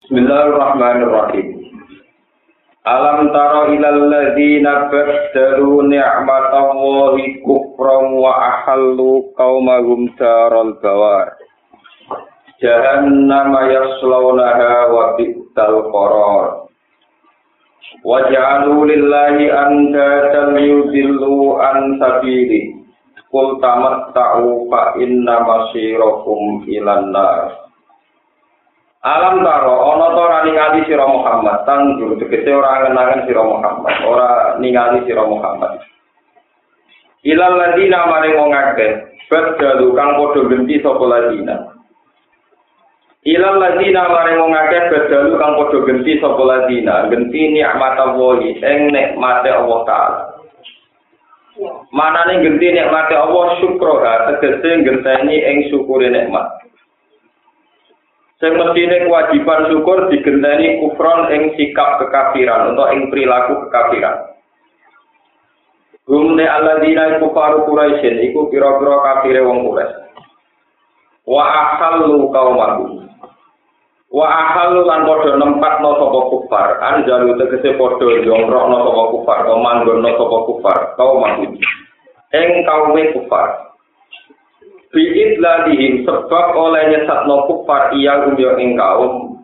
Bismillahirrahmanirrahim. Alam tara ilal ladzina baddalu ni'matallahi kufran wa ahallu qaumahum daral bawar. Jahannam yaslawnaha wa bi'sal qarar. Wa ja'alu lillahi andatan yudillu an sabili. Qul tamatta'u fa inna masirakum ilan nar. Alam taro ana to ora ningali sira Muhammad. Tang juru tegese ora ngenangan sira Muhammad. Ora ningali sira Muhammad. Ilal ladina maring wong akeh badalu kang padha genti sapa ladina. Ilal ladina maring wong akeh badalu kang padha genti sapa ladina. Genti nikmat Allah ing nikmate Allah taala. Manane genti nikmate Allah syukroha tegese genteni ing syukure nikmat Sing mestine kewajiban syukur digenteni kufron ing sikap kekafiran atau ing perilaku kekafiran. Gumne alladzina iku faru Quraisyin iku pira-pira kafire wong Quraisy. Wa ahallu qaumahu. Wa ahallu lan padha nempatno sapa kufar, anjalu tegese padha jongkrokno sapa kufar, manggonno sapa kufar, qaumahu. Ing kaume kufar. Biid ladihim sebab oleh nyesatno kufar iya umyo ing kaum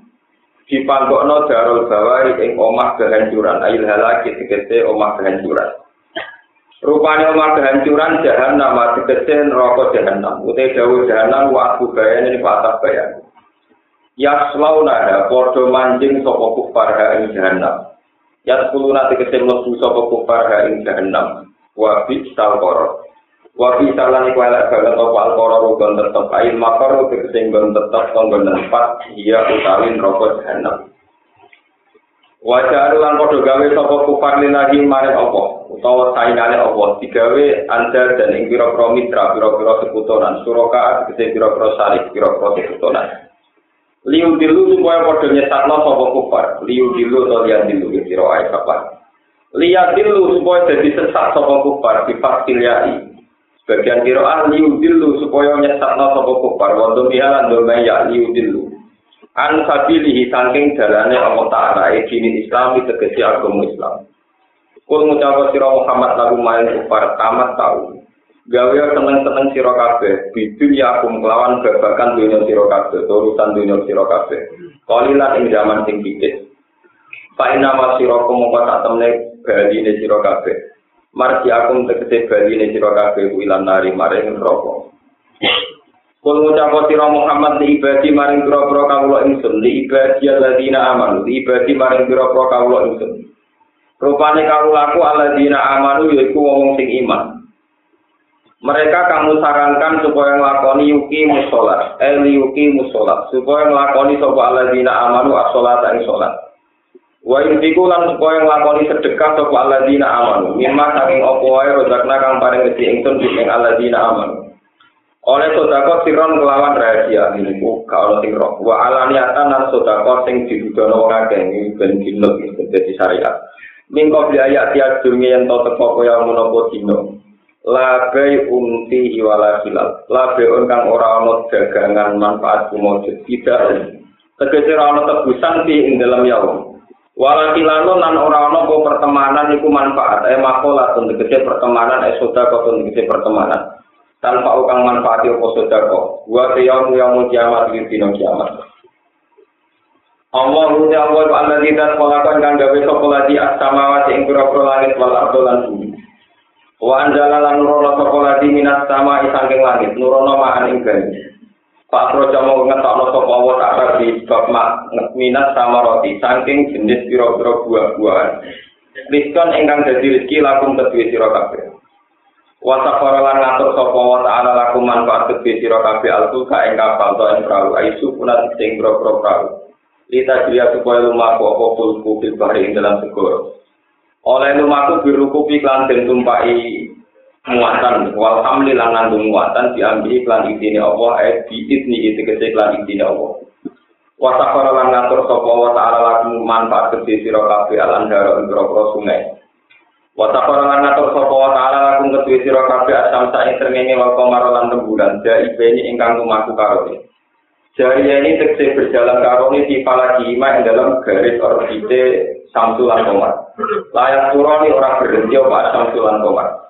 dipanggokno darul bawari ing omah kehancuran. Ayil halaki tegese omah kehancuran. Rupanya omah kehancuran jahanam tegese neraka jahanam utai dawu jahanam wa aku bayan ini patah bayan. Yaslauna podo manjing sopo kufar ha ing jahanam yaskuluna tegese mlebu sopo kufar ha ing jahanam wa korot Wa fi salan iku elek banget apa alqara rugon tetep ail makar tegese nggon tetep kanggo nempat iya utawi neraka jahanam. Wa jaru lan padha gawe sapa kufar linahi maring apa utawa saingane apa digawe andar dan ing pira-pira mitra pira-pira sekutonan suraka tegese pira-pira salik pira-pira sekutonan. Liu dilu supaya padha nyesatno sapa kufar, liu dilu to liyan dilu kira ae sapa. Liya dilu supaya dadi sesat sapa kufar di faktiliai Bagian kira ah liudilu supaya nyesatno sapa kufar wa dumiya lan ya liudilu. An sabilihi saking dalane Allah Ta'ala dini Islam tegesi agama Islam. Kul ngucap sira Muhammad lagu main kufar tamat tahu. Gawe seneng-seneng sira kabeh bidun ya akum kelawan babakan dunia sira kabeh urusan dunia sira kabeh. Kalilan ing zaman sing dikit. Pak inama sira kumangka tak temne baline sira kabeh. Marji akum tegese bali ne sira kabeh ilan nari maring neraka. Kul ngucap sira Muhammad li ibadi maring pira-pira kawula ingsun li ibadi alladzina amanu li ibadi maring pira-pira kawula ingsun. Rupane kawulaku alladzina amanu yaiku wong sing iman. Mereka kamu sarankan supaya nglakoni yuki musolat, eh yuki musolat, supaya nglakoni sapa alladzina amanu as-salat ing. Wa intiku lan supaya nglakoni sedekah sapa alladzina amanu. Mimma saking apa wae rozakna kang paring rezeki ingsun ing alladzina amanu. Oleh sodako siron kelawan rahasia ini ku kalau sing roh. Wa alaniatan lan sodako sing didudono wong akeh iki ben dinut dadi syariat. Mingko beli ayat tiap durunge yen to teko kaya menapa dino. Labai umti wala hilal. Labai kang ora ana dagangan manfaat kumujud tidak. Tegese ora ana tebusan di dalam yaum. Walakilano nan ora ana apa pertemanan iku manfaat eh makola untuk gede pertemanan eh sedekah untuk gede pertemanan. Tanpa ukang manfaat apa sedekah wa yaum yaum kiamat di dino kiamat. Allah ruti Allah wa Allah tidak melakukan kan gawe sapa lagi as-samawati ing pira-pira langit wal ardo lan bumi. Wa anjala lan nurono sapa lagi minas sama isangking langit nurono ma'an ing Projo mau ngetokno sapa wa ta'ala di bab minat sama roti saking jenis pira-pira buah-buahan. Rizkon ingkang dadi rezeki lakum kedue sira kabeh. Wa safara lan ngatur sapa wa ta'ala lakum manfaat kedue sira kabeh alku ka ing kapal to ing perahu aisu punat sing pira-pira perahu. Lita jria supaya lumaku apa fulku fil bahri ing dalam segoro. Oleh lumaku biruku piklan den tumpai muatan wal hamli lan ngandung muatan diambil iklan idine Allah eh di idni itu kese iklan idine Allah wa safara lan ngatur sapa wa ta'ala lakum manfaat gede sira kabeh alan daro ing sungai wa safara lan ngatur sapa wa ta'ala lakum gede sira kabeh asam sak srengenge wa qamar lan rembulan ja ibeni ingkang lumaku karo Jariah ini tegese berjalan karoni di Palagima yang dalam garis orbite Samsulan Komar. Layak turun orang berhenti apa Samsulan Komar.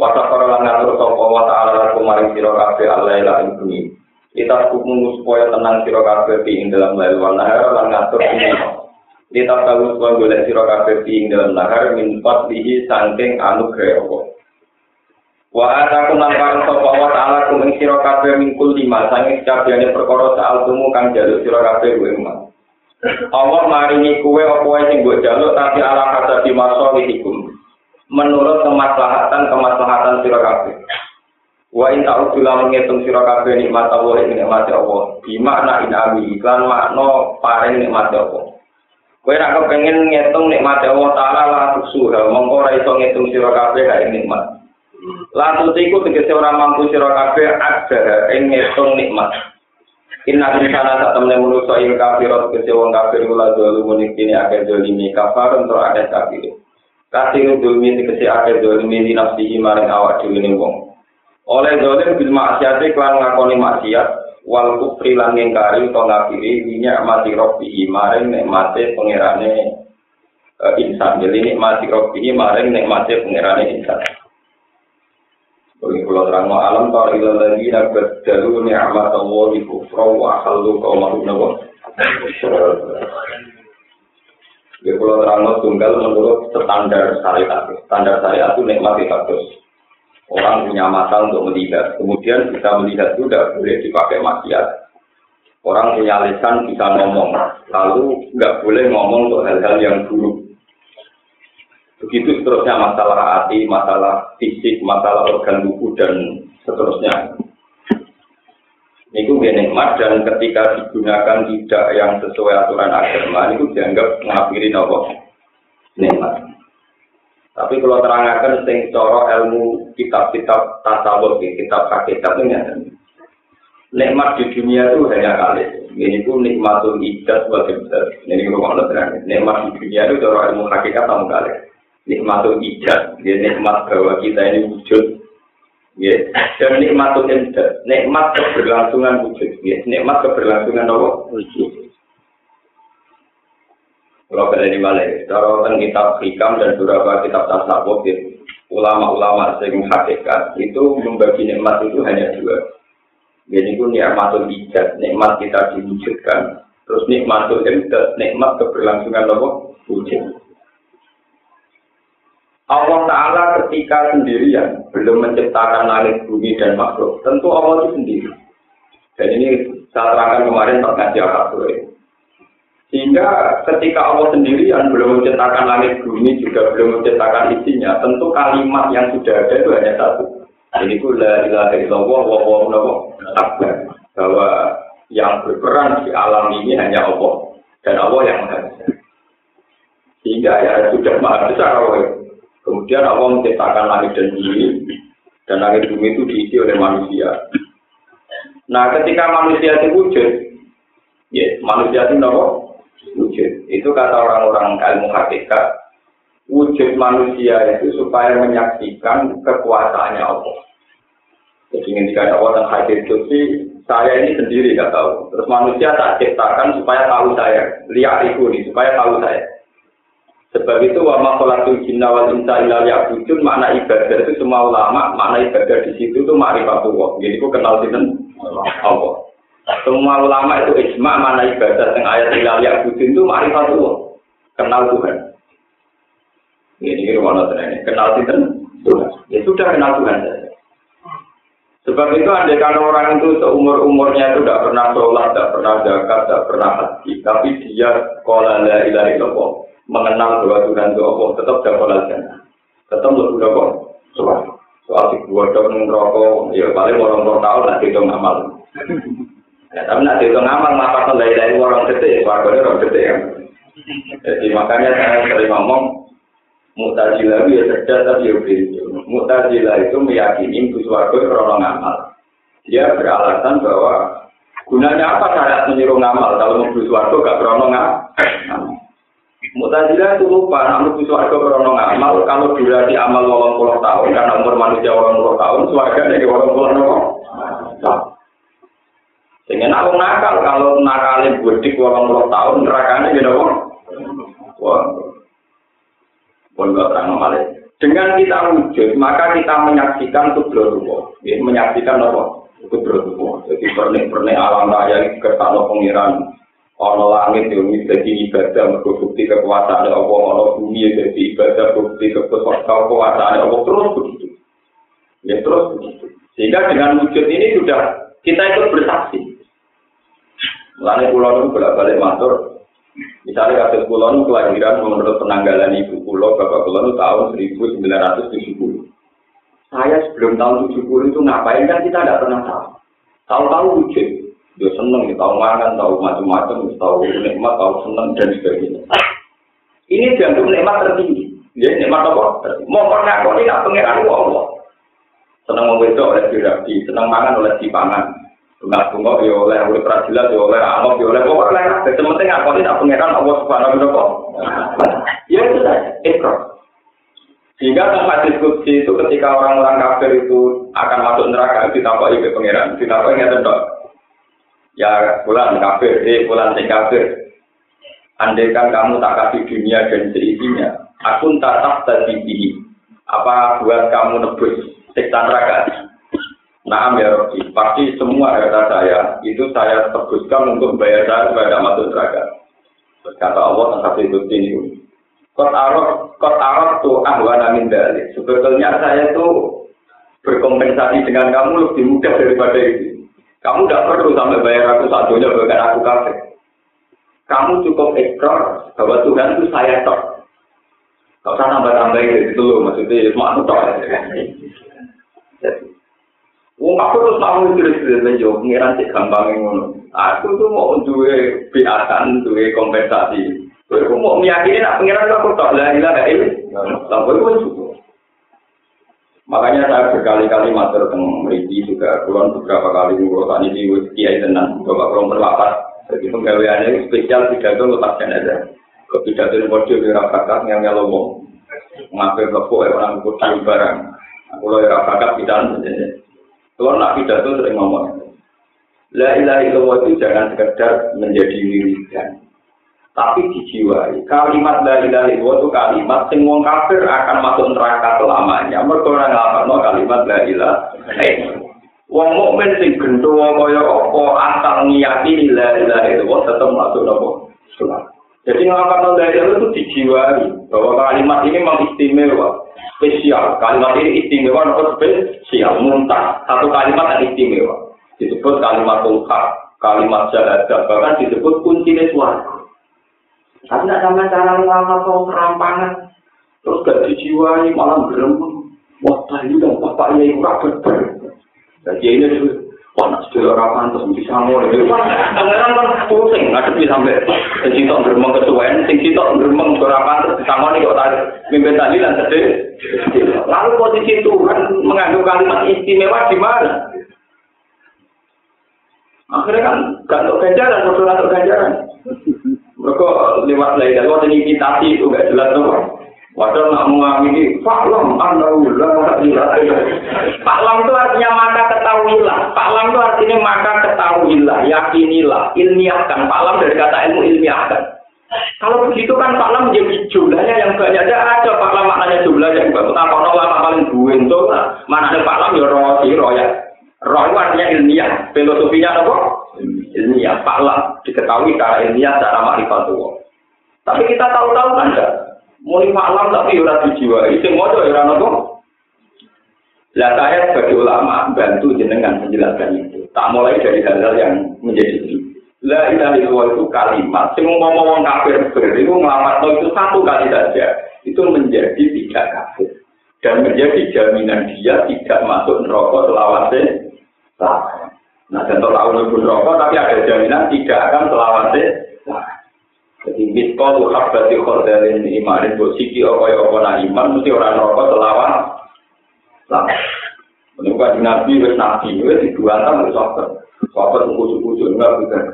Wasa para lan ngatur sapa wa ta'ala lakum maring sira kabeh Allah ila ing. Kita kumpul supaya tenang sira kabeh ing dalam lail wal nahar lan ngatur bumi. Kita tahu supaya golek sira kabeh ing dalam nahar min fadlihi saking anugerah Allah. Wa ataku parang sapa wa ta'ala kum ing sira kabeh mingkul lima sange kabehane perkara saal tumu kang jaluk kabeh kuwi emas. Allah maringi kuwe apa wae sing mbok jaluk tapi ala kata di masawitikum. Menurut kemaslahatan kemaslahatan sira kabeh. Wa in ta'udzulah menghitung sira kabeh nikmat Allah ing nikmat Allah. Di makna inami iklan makna paring nikmat Allah. Kowe nek kepengin ngitung nikmat Allah taala la tusuha mongko ora iso ngitung sira kabeh nikmat. Lalu tiku tegese ora mampu sira kabeh ada ing ngitung nikmat. Inna insana sak temne manusa ing kafir tegese wong kafir kula dulu muni kene akeh dolimi kafar untuk akeh kafir. Kasih dolimi tegese akeh dolimi di nafsihi awak dhewe ning wong. Oleh dolim bil maksiate klan ngakoni maksiat wal kufri lan ngingkari utawa ngafiri minyak mati robbihi maring nikmate pangerane uh, insan. Jadi nikmati robbihi maring nikmate pangerane insan. Bagi pulau terang alam tar ila lagi nak berjalu ni'mat Allah di kufra wa halu kaum nawa. Bagi pulau terang tunggal menurut standar syariat. Standar syariat itu nikmat status. Orang punya mata untuk melihat, kemudian bisa melihat tidak boleh dipakai maksiat. Orang punya lisan bisa ngomong, lalu nggak boleh ngomong untuk hal-hal yang buruk. Begitu seterusnya masalah hati, masalah fisik, masalah organ tubuh dan seterusnya. Itu nikmat dan ketika digunakan tidak yang sesuai aturan agama itu dianggap mengakhiri nopo nikmat. Tapi kalau terangkan sing coro ilmu kitab-kitab tasawuf, kitab hakikat ini nikmat di dunia itu hanya kali. Ini pun nikmatul ijaz wal ibdal. Ini kalau mau terang. Nikmat di dunia itu coro ilmu hakikat sama kali. Nikmatul ijaz, ya nikmat bahwa kita ini wujud. Ya, dan nikmatul imdad, nikmat keberlangsungan wujud. Ya, nikmat keberlangsungan apa? Wujud. Kalau kalian balik, kalau kitab hikam dan beberapa kitab tasawuf, ya, ulama-ulama sing hakikat itu membagi nikmat itu hanya dua. Jadi itu nikmatul ijaz, nikmat kita diwujudkan. Terus nikmatul imdad, nikmat keberlangsungan apa? Wujud. Allah Ta'ala ketika sendirian belum menciptakan langit bumi dan makhluk. Tentu Allah itu sendiri. Dan ini saya terangkan kemarin perkajian Akadoi. Sehingga ketika Allah sendirian belum menciptakan langit bumi juga belum menciptakan isinya, tentu kalimat yang sudah ada itu hanya satu. Jadi itu la ilaha illallah wa wa akbar. Bahwa yang berperan di alam ini hanya Allah dan Allah yang maha. Sehingga ya sudah maha besar Allah. Kemudian Allah menciptakan langit dan bumi dan langit bumi itu diisi oleh manusia. Nah, ketika manusia itu wujud, ya manusia itu nopo wujud. Itu kata orang-orang ilmu hakikat, wujud manusia itu supaya menyaksikan kekuasaannya Allah. Jadi ketika Allah tentang hadir itu saya ini sendiri gak tahu. Terus manusia tak ciptakan supaya tahu saya, lihat itu nih, supaya tahu saya. Sebab itu wa makhlukul jinna wal insa illa ya'budun makna ibadah itu semua ulama makna ibadah di situ itu ma'rifatullah. Jadi ku kenal sinten Allah. Semua ulama itu ijma mana ibadah yang ayat hilal yang budin itu ma'rifatullah. Kenal Tuhan. Ini ini rumah ini. Kenal Tuhan. Ya sudah kenal Tuhan. Sebab itu andai kan orang itu seumur umurnya itu tidak pernah sholat, tidak pernah zakat, tidak pernah haji, tapi dia kola la ilaha mengenal bahwa Tuhan itu Allah, tetap dapat jannah. Tetap lebih dapat soal. Soal si dua dok rokok, ya paling orang tahun nanti itu ngamal. Ya, tapi nanti itu ngamal mata dari dari orang gede, warga orang gede ya. Jadi makanya saya sering ngomong Mutazilah itu ya cerdas tapi ya begitu. Mutazilah itu meyakini itu suarga orang ngamal. Dia beralasan bahwa gunanya apa syarat menyuruh ngamal kalau mau suarga gak krono ngamal. Mutazilah itu lupa, namun itu suarga krono ngamal kalau durasi amal walang puluh tahun karena umur manusia walang puluh tahun, suarga dari walang puluh tahun. Dengan aku nakal, kalau nakalin budik walang puluh tahun, nerakanya gitu kok. Wah, pun gak terang. Dengan kita wujud, maka kita menyaksikan kubro ya, menyaksikan apa? Kubro Jadi pernik-pernik alam raya kersano pengiran, ono langit yang jadi ibadah, bukti kekuasaan Allah, ono bumi jadi ibadah, bukti kekuasaan Allah, terus begitu. Ya terus begitu. Sehingga dengan wujud ini sudah kita ikut bersaksi. Lalu pulau itu bolak-balik matur. Misalnya kasus pulau itu kelahiran menurut penanggalan ibu pulau, bapak pulau itu tahun 1970. Saya sebelum tahun 70 itu ngapain kan kita tidak pernah tahu. Tahu-tahu wujud. Dia seneng, tahu makan, tahu macam-macam, tahu nikmat, tahu seneng dan sebagainya. Ini dianggap nikmat tertinggi. Ya, nikmat apa? Mau pernah kau tidak pengiran Allah. Seneng mau oleh dirabi, seneng makan oleh dipangan. Bunga bunga ya oleh oleh peradilan ya oleh amok ya oleh pokoknya lah. Jadi penting apa ini tak pengiran Allah subhanahu wa taala. Ya itu saja. Ikrar. Sehingga tempat diskusi itu ketika orang-orang kafir itu akan masuk neraka ditapai ke pangeran, ditapai nggak tentu. Ya bulan kafir, eh bulan si kafir. Andaikan kamu tak kasih dunia dan seisinya, aku tak tak tadi Apa buat kamu nebus siksa neraka? Nah, ya pasti semua harta saya itu saya tebuskan untuk bayar saya tidak masuk neraka. Kata Allah tentang itu ini. Kot arok, kot arok tuh ahwana min dalik. Sebetulnya saya itu berkompensasi dengan kamu lebih mudah daripada itu. Kamu tidak perlu sampai bayar aku satunya bahkan aku kafir. Kamu cukup ekor bahwa Tuhan itu saya tok. Kau usah tambah-tambah gitu loh, maksudnya semua itu tok. Wong aku terus mau terus menjo pengiran sih gampang ngono. Aku tuh mau duwe biasan, duwe kompensasi. Aku mau meyakini nak pengiran aku tak lah ilah ini. Sampai itu cukup. Makanya saya berkali-kali matur tentang Meriki juga, kulon beberapa kali ini di kiai tenang, bapak kulon berlapas. Jadi penggaweannya spesial pidato lepas aja. Ke pidato yang bodoh di rapakat yang nyelomong. Ngambil kepuk orang kudu barang. Aku lo rapakat pidato kalau nak pidato sering ngomong, La ilaha illallah itu jangan sekedar menjadi wiridan. Tapi dijiwai. Kalimat ilaha illallah itu kalimat sing wong kafir akan masuk neraka selamanya. Mereka orang ngapakno kalimat la ilaha Wong mukmin sing gendho kaya apa asal ngiyati la ilaha illallah tetap masuk nopo? Jadi ngapakno la ilaha itu dijiwai bahwa kalimat ini memang istimewa spesial. Kalimat ini istimewa atau spesial, muntah. Satu kalimat yang istimewa. Disebut kalimat tulhak, kalimat jahat, bahkan disebut kunci suara. Tapi tidak sama cara lama atau kerampangan. Terus gak dijiwai, malah berembun. Wah, tadi dong, bapaknya itu rapat. Jadi ini juga, wah, nak sudah orang pantas, bisa ngomong. Pangeran kan pusing, ngadepi sampai. Sing sitok geremeng kesuwen, sing sitok geremeng ora pantes disangoni kok tadi mimpin tadi lan sedih. Lalu posisi Tuhan mengandung kalimat istimewa di mana? Akhirnya kan gak untuk ganjaran, untuk ganjaran. Mereka lewat lain, lewat imitasi itu gak jelas tuh. Padahal nak mengamini faklam anaulah Faklam itu artinya maka ketahuilah. Faklam itu artinya maka ketahuilah, yakinilah, ilmiahkan. Faklam dari kata ilmu ilmiahkan. Kalau begitu kan faklam menjadi jumlahnya yang banyak. Ada ada faklam maknanya jumlah yang banyak. Tak kono lama paling buentul. Mana ada faklam ya roh si roh ya. Roh itu artinya ilmiah. Filosofinya apa? Ilmiah. Faklam diketahui secara ilmiah, secara makrifat Tapi kita tahu-tahu kan enggak? Muni malam tapi ora dijiwai, sing maca ora nopo. Lah saya sebagai ulama bantu jenengan menjelaskan itu. Tak mulai dari hal-hal yang menjadi La ilaha illallah itu kalimat. Sing ngomong wong kafir itu ngelamat itu satu kali saja. Itu menjadi tidak kafir. Dan menjadi jaminan dia tidak masuk neraka selawase. Nah, contoh tahu neraka tapi ada jaminan tidak akan selawase. Jadi mitkol habati khordalin imanin buat siki apa ya nah iman mesti orang rokok selawan. Lah, menurut nabi wes nabi wes di dua tahun wes sahabat. Sahabat enggak bukan.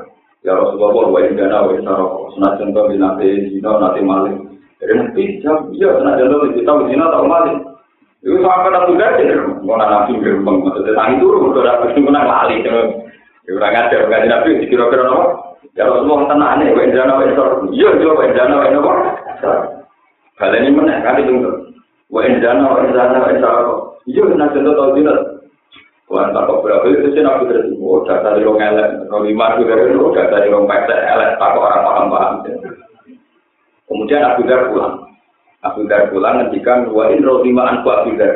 Ya Rasulullah wa indana wa inna rokok. Senajan kau binate zina nanti maling. Jadi nanti jam iya senajan kau kita zina tahu maling. Itu sahabat aku gak sih. Mau gerbang maksudnya tangi turun udah dapat itu lali. Ya ora ngajar ngajar Nabi kira-kira nopo? Ya Rasulullah tenane wa injana wa insor. Iya yo wa injana wa nopo? Baleni meneh kan itu. Wa injana wa injana wa insor. Iya nek contoh tau dina. Kuan tak kok berapa itu sih nabi terus oh data di rong elek, lima itu dari rong data di rong pesek elek, tak orang paham paham. Kemudian Abu Dar pulang. Abu Dar pulang ngendikan wa in lima anku Abu Dar.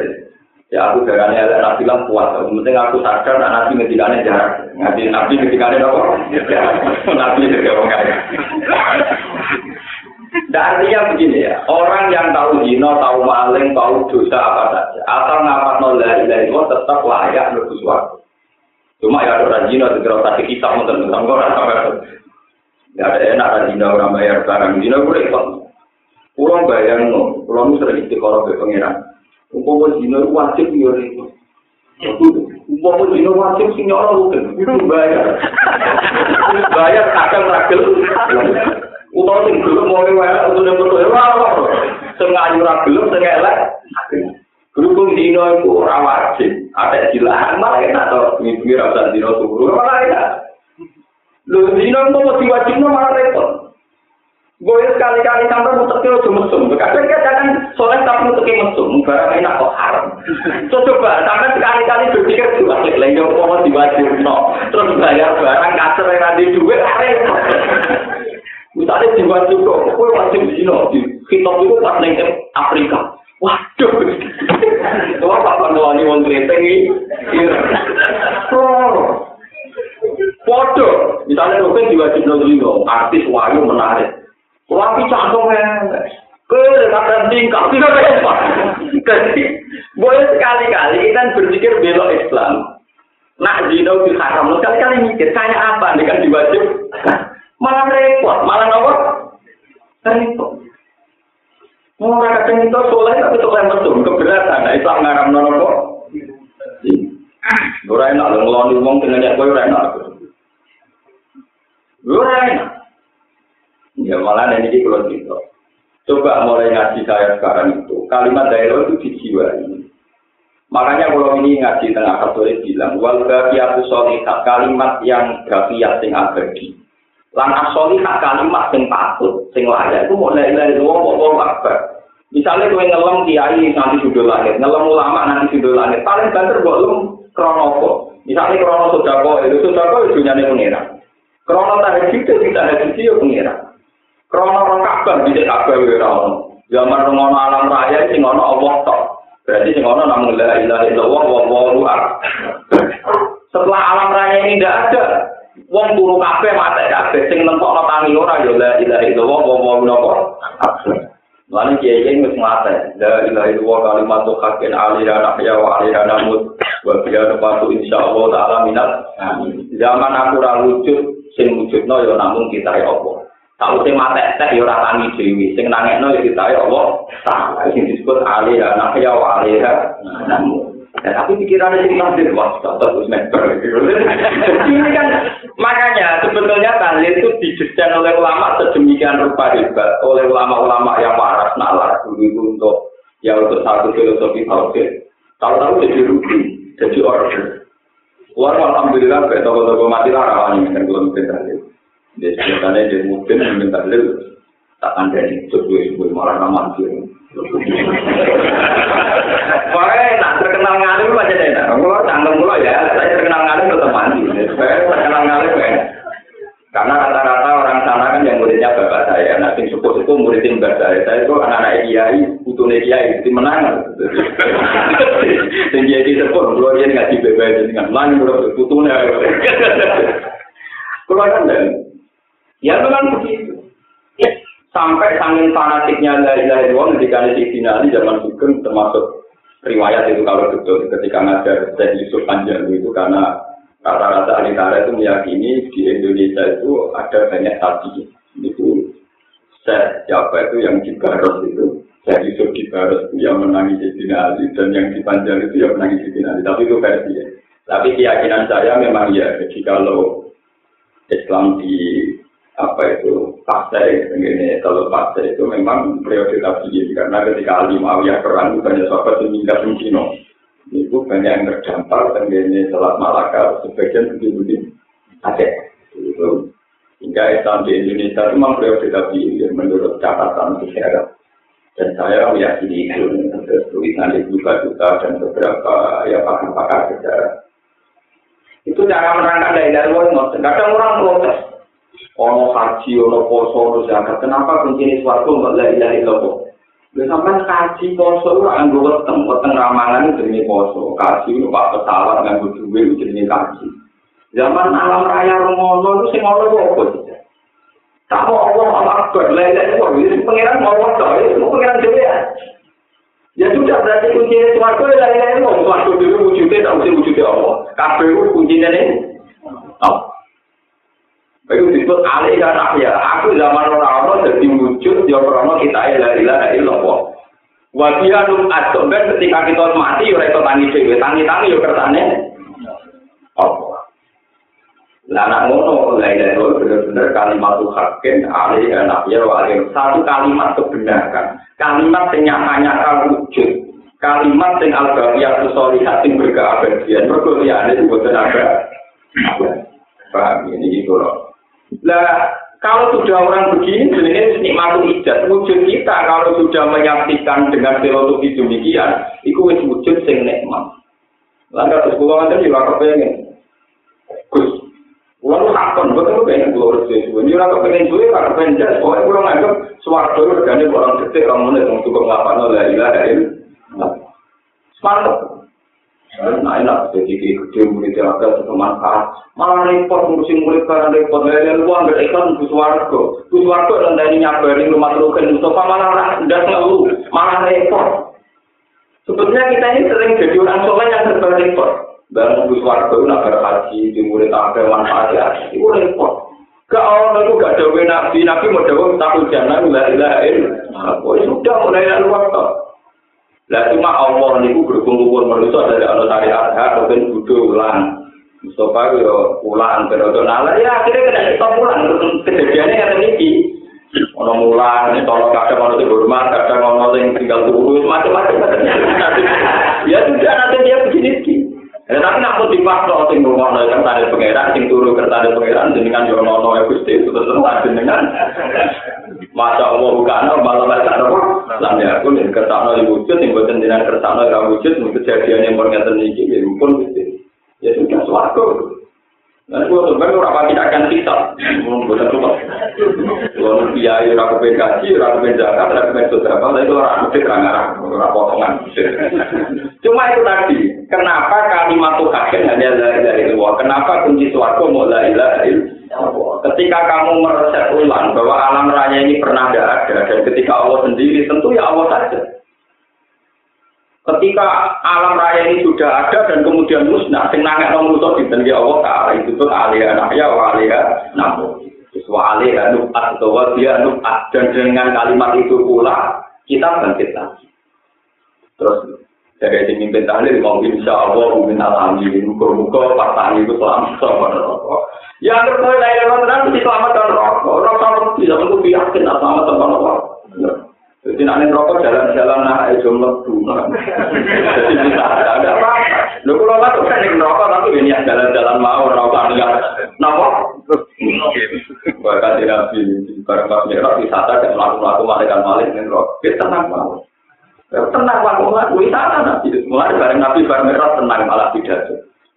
Ya aku darahnya elek nabi lah kuat. Penting aku sadar nak nabi ngendikane jarak. Ngaji nabi ngendikane apa? Nabi juga orang kaya. Dan artinya begini ya, orang yang tahu zina, tahu maling, tahu dosa apa saja, asal ngapat nol dari tetap layak lebih suatu. Cuma ya ada zina, segera tadi kita nonton nonton orang sampai Gak ada enak ada zina orang bayar barang zina gue ikut. Pulang bayang no, pulang sering istiqoroh ke pangeran. Umpama zina wajib yo itu. Umpama zina wajib sing nyoro itu bayar. bayar kadang ragil. Utawa sing gelem mau wae untuk foto ora ora. Sing ayu ora gelem sing elek. Berhubung dino itu ora wajib, ada dilarang malah enak mikir rasa dino turu malah enak. Lho dino itu mau diwajibno malah repot. Gue sekali-kali sampai mutek itu mesum. Kadang kadang soleh tapi mutek mesum. Barang enak kok haram. So coba sampai sekali-kali berpikir juga lain yang mau diwajib no. Terus bayar barang kasar yang ada duit repot. Misalnya diwajib kok, gue wajib di sini. Di kitab itu pas neng Afrika. Waduh. Itu apa panduan wong kreteng ini? Foto. Misalnya Rukin diwajib nol artis wayu menarik. Wapi canggung Ke kata tingkah tidak apa. Jadi boleh sekali-kali kita berpikir belok Islam. Nak zina di haram, sekali-kali mikir kayak apa dengan diwajib. Malah repot, malah nopo. Repot. Mau kadang itu soleh tapi soleh mesum keberatan. Nah, Islam ngaram nopo. Ora enak lho ngeloni wong dengan kowe ora enak. Ora enak. Ya malah ini kalau gitu. Coba mulai ngaji saya sekarang itu, kalimat daerah itu dijiwai. Makanya kalau ini ngaji tengah katolik bilang, wal gafiyatu solihat, kalimat yang gafiyat sing abadi. Lan asolihat kalimat sing patut, sing layak, itu mulai dari dua wong akbar. Misalnya kowe ngelem kiai nanti sudah langit, ngelem ulama nanti sudah langit, paling banter kok lu kronopo. Misalnya krono sodako, itu sodako itu nyane pengira. Krono tahajud itu tidak tahajud itu pengira. Krono Ka'bah bisa Ka'bah ora. Zaman ngono alam raya sing ono Allah tok. Berarti sing ono namun la ilaha illallah wa wallahu Setelah alam raya ini tidak ada, wong turu kabeh mate kabeh sing nentokno tangi ora ya la ilaha illallah wa wallahu Lalu kiai kiai wis mate, la ilaha illallah kalimat haqqin alira nahya wa alira namut wa biya nafatu insyaallah taala minat. Zaman aku ra wujud sing wujudno ya namun kita ya Allah. Tahu sing mate teh ya ora tangi dhewe, sing nangekno ya kita ya Allah. Taala sing disebut alira nahya wa alira namut. Ya, tapi pikirannya sih nanti wah terus Ini kan makanya sebetulnya tahlil itu didesain oleh ulama sedemikian rupa hebat oleh ulama-ulama yang waras nalar dulu itu untuk ya untuk satu filosofi tauhid. Tahu-tahu jadi rugi, jadi order. Wah, alhamdulillah, toko-toko mati lah rawan kan belum minta Dia sebenarnya dia mungkin minta tahlil tak ada di sebuah malah nama Pokoknya nak terkenal ngalim aja deh. Kalau canggung mulu ya, saya terkenal ngalim tetap mandi. Saya terkenal ngalim ya. Karena rata-rata orang sana kan yang muridnya bapak saya. Sing sepuh itu muridin bapak saya. Saya itu anak-anak kiai, putune kiai, itu menang. Sing kiai sepuh, kalau dia ngaji bebas dengan lain, putune. Kalau kan ya memang begitu. Sampai sangin fanatiknya dari dari wong ketika di final zaman Sugeng termasuk riwayat itu kalau betul ketika ngajar Syekh Yusuf Panjang itu karena rata-rata ahli itu meyakini di Indonesia itu ada banyak tadi itu saya siapa itu yang di Baros itu saya Yusuf di Baros itu yang menangis di Ali dan yang di Panjang itu yang menangis di Ali tapi itu versi ya. tapi keyakinan saya memang ya jadi kalau Islam di apa itu partai ini kalau partai itu memang prioritas tinggi karena ketika Ali Muawiyah perang banyak sahabat yang di Cina itu banyak yang terdampar ini Selat Malaka sebagian bukti-bukti Aceh. Itu hingga Islam di Indonesia itu memang beliau beda menurut catatan sejarah. Dan saya meyakini itu tulisan ibu juga dan beberapa ya pakar-pakar sejarah. Itu cara menerangkan dari dari luar Kadang orang protes. Ono haji, ono poso, ono zakat. Kenapa kunci ini suatu nggak la ilaha illallah? Lha sampean kaji poso ora nganggo weteng, weteng ramalan jenenge poso. Kaji lu pak pesawat nganggo duwe jenenge kaji. Zaman alam raya ngono itu sing ngono apa sih? Tak mau Allah Allah Akbar, la ilaha illallah. Ini pengiran mau Allah, itu pengiran dhewe ya. Ya sudah berarti kuncinya suarga ya la ilaha illallah. Suarga dhewe wujudnya tak mesti wujudnya Allah. Kabeh kuncinya nih. Oh. Itu disebut alih dan ahya. Aku zaman orang-orang jadi wujud, ya orang kita la ilaha illallah. Wajah num adom kan ketika kita mati, ya itu tangi dewe, tangi-tangi ya kertane. Oh. Nah, anak ngono, la ilaha illallah benar-benar kalimat hakim, alih dan ahya, alih. Satu kalimat kebenaran. Kalimat yang nyata-nyata wujud. Kalimat yang al-baqiyah solihat yang berkeabadian. Berkuliah itu buatan ada. Paham ini gitu loh. Nah, kalau sudah orang begini, sebenarnya nikmatul ijat. Wujud kita kalau sudah menyaksikan dengan filosofi demikian, itu wujud sing nikmat. Lalu terus pulau nanti juga kepengen. Gus, pulau hakon, betul pengen pulau resmi. Ini orang kepengen suwe, orang kepengen jas. Pokoknya pulau nganggap suara dulu, regane orang detik, orang menit, orang cukup ngelapan, lah ilah, ilah. Semangat. Nah enak, jadi gede murid yang agak bermanfaat. Malah repot ngurusin murid karena repot. Dari luar nggak ikhlas bus warga. Bus warga dan dari nyabari rumah terukan Mustafa malah tidak ngeluh, malah repot. Sebetulnya kita ini sering jadi orang soleh yang serba repot. Dan bus warga itu haji, di murid ada manfaatnya, itu repot. Gak orang itu gak ada nabi, nabi mau jawab takut jangan, la ilaha illallah. Sudah mulai lalu waktu. Lah cuma Allah niku berkumpul manusia dari Allah syariat hak ben kudu ulang. Mustafa yo ulang periode nalar ya akhirnya kena stop ulang kejadiannya kata niki. Ono mulang, ini tolong kadang ono sing hormat, kadang ono sing tinggal turu, macam-macam. ya sudah nanti dia begini sih. Ya, tapi nak pun dipaksa sing ngono kan tadi pangeran sing turu kertane pangeran jenengan yo ono ya Gusti terus terus jenengan. Masa Allah bukan malah baca apa? Lam ya aku nih kersano di wujud, yang buat jenengan kersano di wujud, kejadian yang pernyataan ini ya pun gitu. Ya sudah suaraku. Nah, itu sebenarnya orang pasti akan kita, bukan cuma. Kalau kiai orang kepen gaji, orang kepen zakat, orang kepen sodara, itu orang mesti terang-arang, orang potongan. Cuma itu tadi, kenapa kalimat Tuhan hanya dari dari luar? Kenapa kunci suaraku mau dari dari Ketika kamu meresep ulang bahwa alam raya ini pernah ada dan ketika Allah sendiri tentu ya Allah saja. Ketika alam raya ini sudah ada dan kemudian musnah, sing nangek nang musuh dinten ya Allah taala itu tuh alih ya wa alih namu. Wa alih nubat atau dia nubat dan dengan kalimat itu pula kita bangkit lagi. Terus dari di mimpin tahlil mau insya Allah minta alhamdulillah muka-muka partai itu selamat sama Ya saya lahir dan terang mesti selamat dan rokok. Orang selamat bisa menunggu yakin selamat dan rokok. Jadi nanti rokok jalan-jalan nah itu lebu. Jadi bisa ada apa? Lu kalau nggak tuh kan rokok tapi ini jalan-jalan mau rokok enggak. Napa? Bahkan nabi barang pas merah wisata dan melakukan malaikat malik dengan rokok. Kita tenang mau. Tenang melakukan wisata nabi. Mulai bareng nabi bareng merah tenang malah tidak.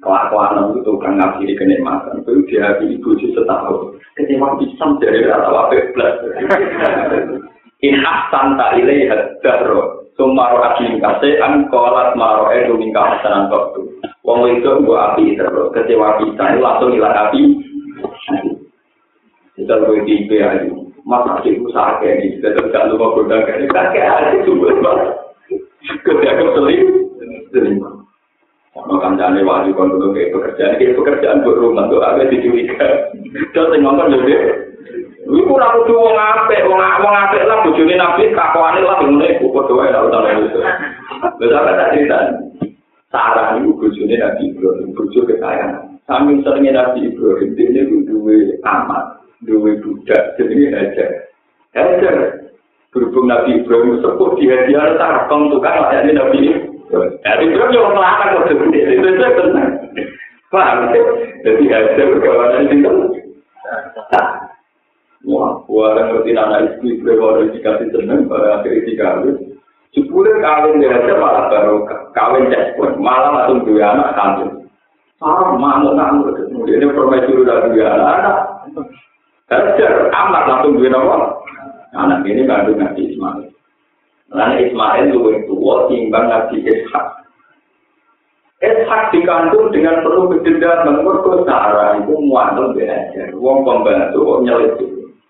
kelakuan itu kan ngakhiri kenikmatan itu di hati ibu di setahun kecewa pisang dari rata wape plus in ahsan tak ilai hadaro sumaro akim kase an kolat maro edu mingka hasanan waktu wong itu gua api terus kecewa pisang langsung hilang api kita gue di ibu ayu masa ibu sakit ini kita tidak lupa godang ini ada sumber banget ketika keselim selim Ono kancane wali kon dulu kayak pekerjaan, kayak pekerjaan buat rumah tuh ada dicuriga. Terus yang ngomong jadi, lu Iku ora kudu wong apik, wong wong apik lah bojone Nabi kakuane lah ngene iku padha wae ora usah ngono. Lha sampe tak cerita. Sarah iku bojone Nabi Ibrahim, bojo kekayangan. Samping seringnya Nabi Ibrahim, dia itu duwe amat, duwe budak, jadi Hajar. Hajar, berhubung Nabi Ibrahim sepuh di hadiah tarkong tukang layani Nabi Ibrahim. Nabi Ibrahim yang melarang waktu itu, itu tenang. Paham? Jadi Hajar berkawanan itu. Wah, orang ngerti anak istri berwarna dikasih seneng pada akhirnya dikawin. Sepuluh kawin dia aja malah baru kawin cekpon, malah langsung dua anak kandung. Ah, mau ngamuk, kemudian permaisuri udah dua anak. Hajar amat langsung dua anak. Anak ini kandung Nabi Ismail. Karena Ismail itu tua timbang Nabi Ishak. Ishak dikandung dengan perlu kejendak menurut kesara itu muantung belajar. Uang pembantu, uang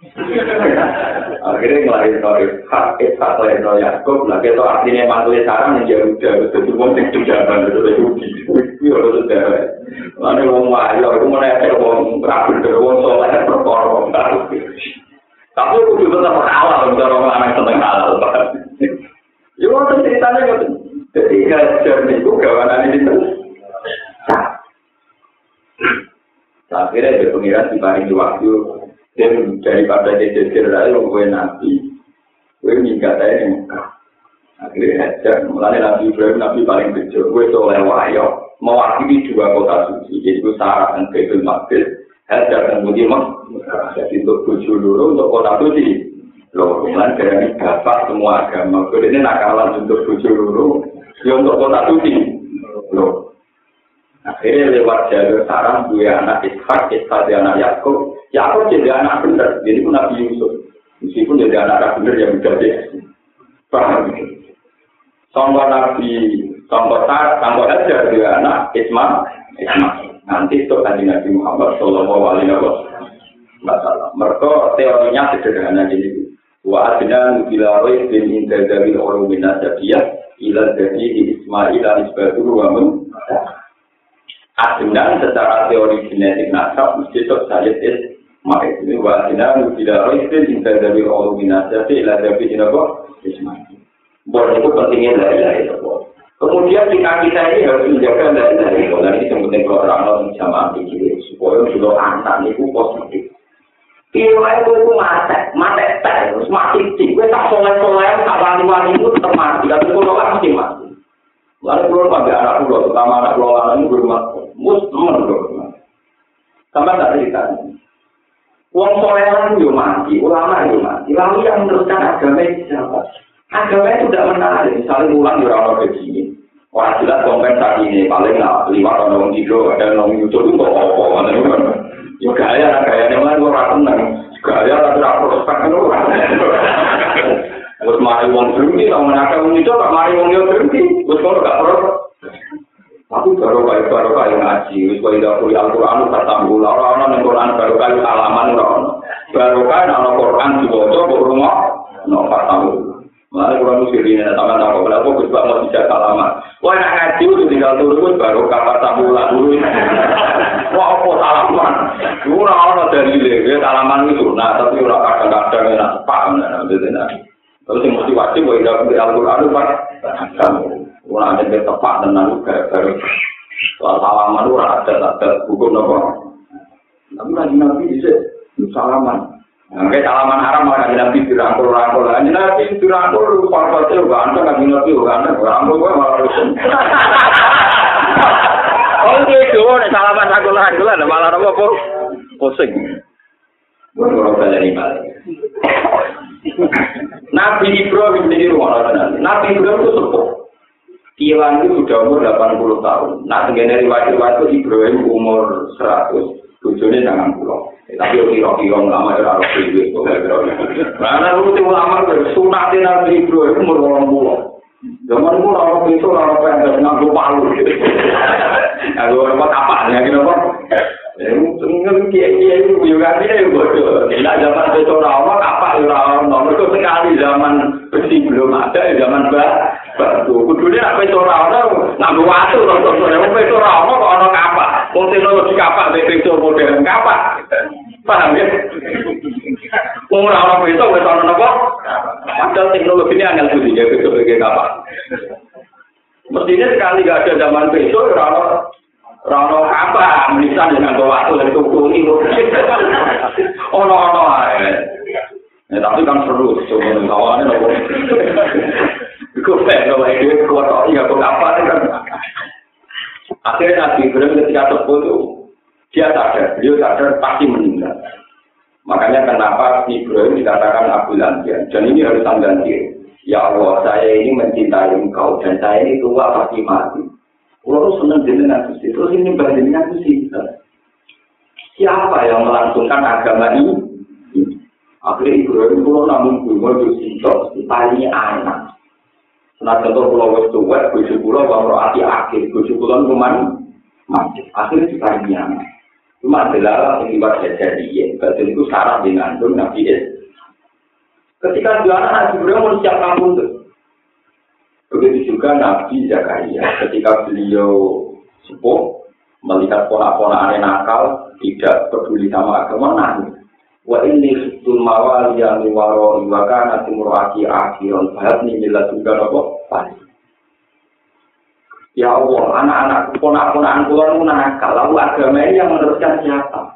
Akhirnya ngelahir no Ishak, Ishak lahir no Yaakob. Nah, itu artinya manggil sara menjadi muda. Itu semua yang kejendakan, itu sudah yudi. Itu sudah sudah. Lalu uang wajah, itu menerima uang rapuh, itu uang soleh, berkorong. Tapi itu tetap kalah, orang-orang yang tetap kalah. Ya waktu ceritanya gitu. Jadi ngajar itu gawanan ini terus. Akhirnya dia pengiran di paling waktu. Dan daripada dia jadi lalu gue nabi, gue minggat aja yang Akhirnya hajar, mulai Nabi Ibrahim, Nabi paling kecil, gue soleh wayo, mewakili dua kota suci, yaitu Sarah dan Baitul Maqdis, hajar dan Mudimah, jadi untuk tujuh luru, untuk kota suci. Loh, mulai dari bapak semua agama, gue ini nakalan untuk tujuh luru, ya untuk kota suci. Loh, akhirnya lewat jalur Sarah, dua anak Ishak, Ishak dan anak Yakub, Yakub jadi anak bener, jadi pun Nabi Yusuf. Meskipun jadi anak bener yang udah deh. Paham gitu. Sangka Nabi, sangka Tar, sangka Hajar dia anak Isma, Isma. Nanti itu tadi Nabi Muhammad Sallallahu Alaihi Wasallam. Mereka teorinya sederhana jadi wa adna bila rois bin inda dari orang minasabiyah ila jadi Ismail al-Isbatu wa mun Adnan secara teori genetik nasab mesti itu saya maka ini wajina tidak roisin inta dari Allah minasati ila dari jinabo Ismail. Boleh itu pentingnya dari itu. Kemudian kita kita ini harus menjaga dari dari itu. Dan ini penting kalau orang orang sama pikir supaya sudah anak itu positif. Iya itu itu mati, mati terus mati sih. Gue tak soleh soleh, tak wali wali itu tetap mati. Tapi kalau kan mesti mati. Lalu kalau pada anak pulau, terutama anak pulau anak ini berumah, mus teman Sama tak cerita. Wong soleh yo mati, ulama yo mati. Lalu yang meneruskan agama itu siapa? Agama itu tidak menarik. Misalnya ulang di orang begini. Wah jelas kompensasi ini paling lima tahun tidur ada orang itu itu apa? yo gaya ra gaya nang ora ora tenang. Gaya ra ora prospek lho ora wis mari wong dungi tau menaka wong itu tak mari wong yo dungi wis kok gak ora aku karo kali karo kali ngaji. Wis koyo ndak kuliah Al-Qur'an tak tambul ora ana nang Qur'an karo kali alaman ora ana baru kan ana Qur'an diwaca kok rumah. No patang Malah kurang musir ini, sama sama kalau aku bisa mau tidak alaman. Wah nak ngaji udah tinggal turun baru kata tabula dulu. Wah apa salaman? Dulu orang dari dia salaman itu, nah tapi orang kadang-kadang enak paham, nah nah. Terus yang mesti wajib, wah tidak Al-Quran itu pak, Ora ada yang tepat dengan gara-gara soal salaman ora ada ada hukum apa. Tapi lagi nabi bisa salaman. Nah, salaman haram malah lagi nabi dirangkul rangkul. Lagi nabi dirangkul parpol itu gak ada lagi nabi gak ada rangkul gue malah rusun. Oh gitu, nih salaman rangkul rangkul ada malah apa kok pusing. Gue orang balik balik. Nabi Ibrahim ini rumah Nabi Ibrahim itu sepuh. Kilan itu sudah umur 80 tahun. Nah, tenggene riwayat-riwayat itu Ibrahim umur 100, bojone sangat pulau. tapi yo kira kira ulama ora ora kuwi kok gak kira kira ana urut ulama kok sunah dina ibro iku mung ora mulo zaman mulo ora iso ora ora pengen nang lupa lu aku ora apa apa ya kira apa Tunggal kia kia itu juga dia yang bodoh. Bila zaman betul rawa apa rawa nomor itu sekali zaman besi belum ada ya zaman bah. Kudunya apa itu rawa? Nggak buat itu nomor itu. Nggak buat itu rawa kok orang Wong teknologi kapak bebeso modern kapak. Paham ya? Wong ora ana beso wis? Padahal teknologi ini angel budi ya beso sebagai. Mestinya sekali gak ada zaman beso ora ana kapak, misal dengan bawa waktu dari tuku ini. Ono-ono ae. Ya, tapi kan seru, cuma kawannya nopo. Gue pengen kalau ini kuat iya apa kan? Akhirnya Nabi Ibrahim ketika itu dia sadar, beliau sadar pasti meninggal. Makanya kenapa Ibrahim dikatakan Abu Lantian. Dan ini harus diri. Ya Allah, saya ini mencintai engkau dan saya ini tua pasti mati. Kalau senang dengan Gusti, terus ini bandingnya Gusti. Siapa yang melangsungkan agama ini? Akhirnya Ibrahim pulau namun bunga Gusti, tanya anak. Nah contoh pulau wes tuwek, bujuk pulau bang ati akhir, bujuk pulau kuman mati. Akhirnya ditanya. Cuma adalah akibat jadi ya, betul itu syarat dengan itu Nabi es. Ketika jualan Nabi Ibrahim mau siap kampung tuh. Begitu juga Nabi Zakaria, ketika beliau sepuh melihat pola-pola aneh nakal, tidak peduli sama agama, nangis. Wa inni khiftul mawali ya mi waro wa kana timurati akhiron fa ni bila juga nopo Ya Allah, anak-anak ponak-ponakan kula nu nakal, lalu agama ini yang meneruskan siapa?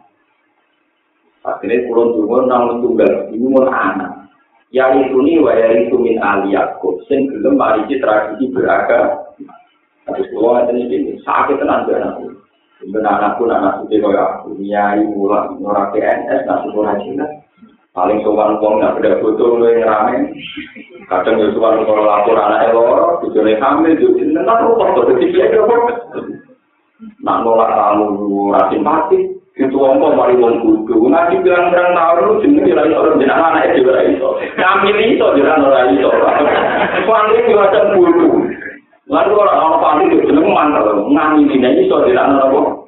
Akhirnya kulon tunggu nang tunggal, ini mau anak. Ya itu nih, wa ya min ali Yakub, sing gelem mari tradisi beragam. Tapi kulon ada ini, sakit tenan anakku. Benar anakku, anak suci kaya aku, nyai mula, nora PNS, nasi murah Cina. Paling sopan uang nggak beda foto lu yang rame. Kadang ya sopan kalau lapor anak elor, tujuannya hamil, juga nggak tahu kok, jadi dia kok. Nak nolak tamu rasim mati, itu omong mari wong kudu. Ngaji bilang-bilang tahu lu jenenge lagi orang jenang anak itu ora iso. Kami itu jenang ora iso. Paling macam kudu. Lalu orang orang pali itu jeneng mana loh? Ngami ini nih soal dirana loh.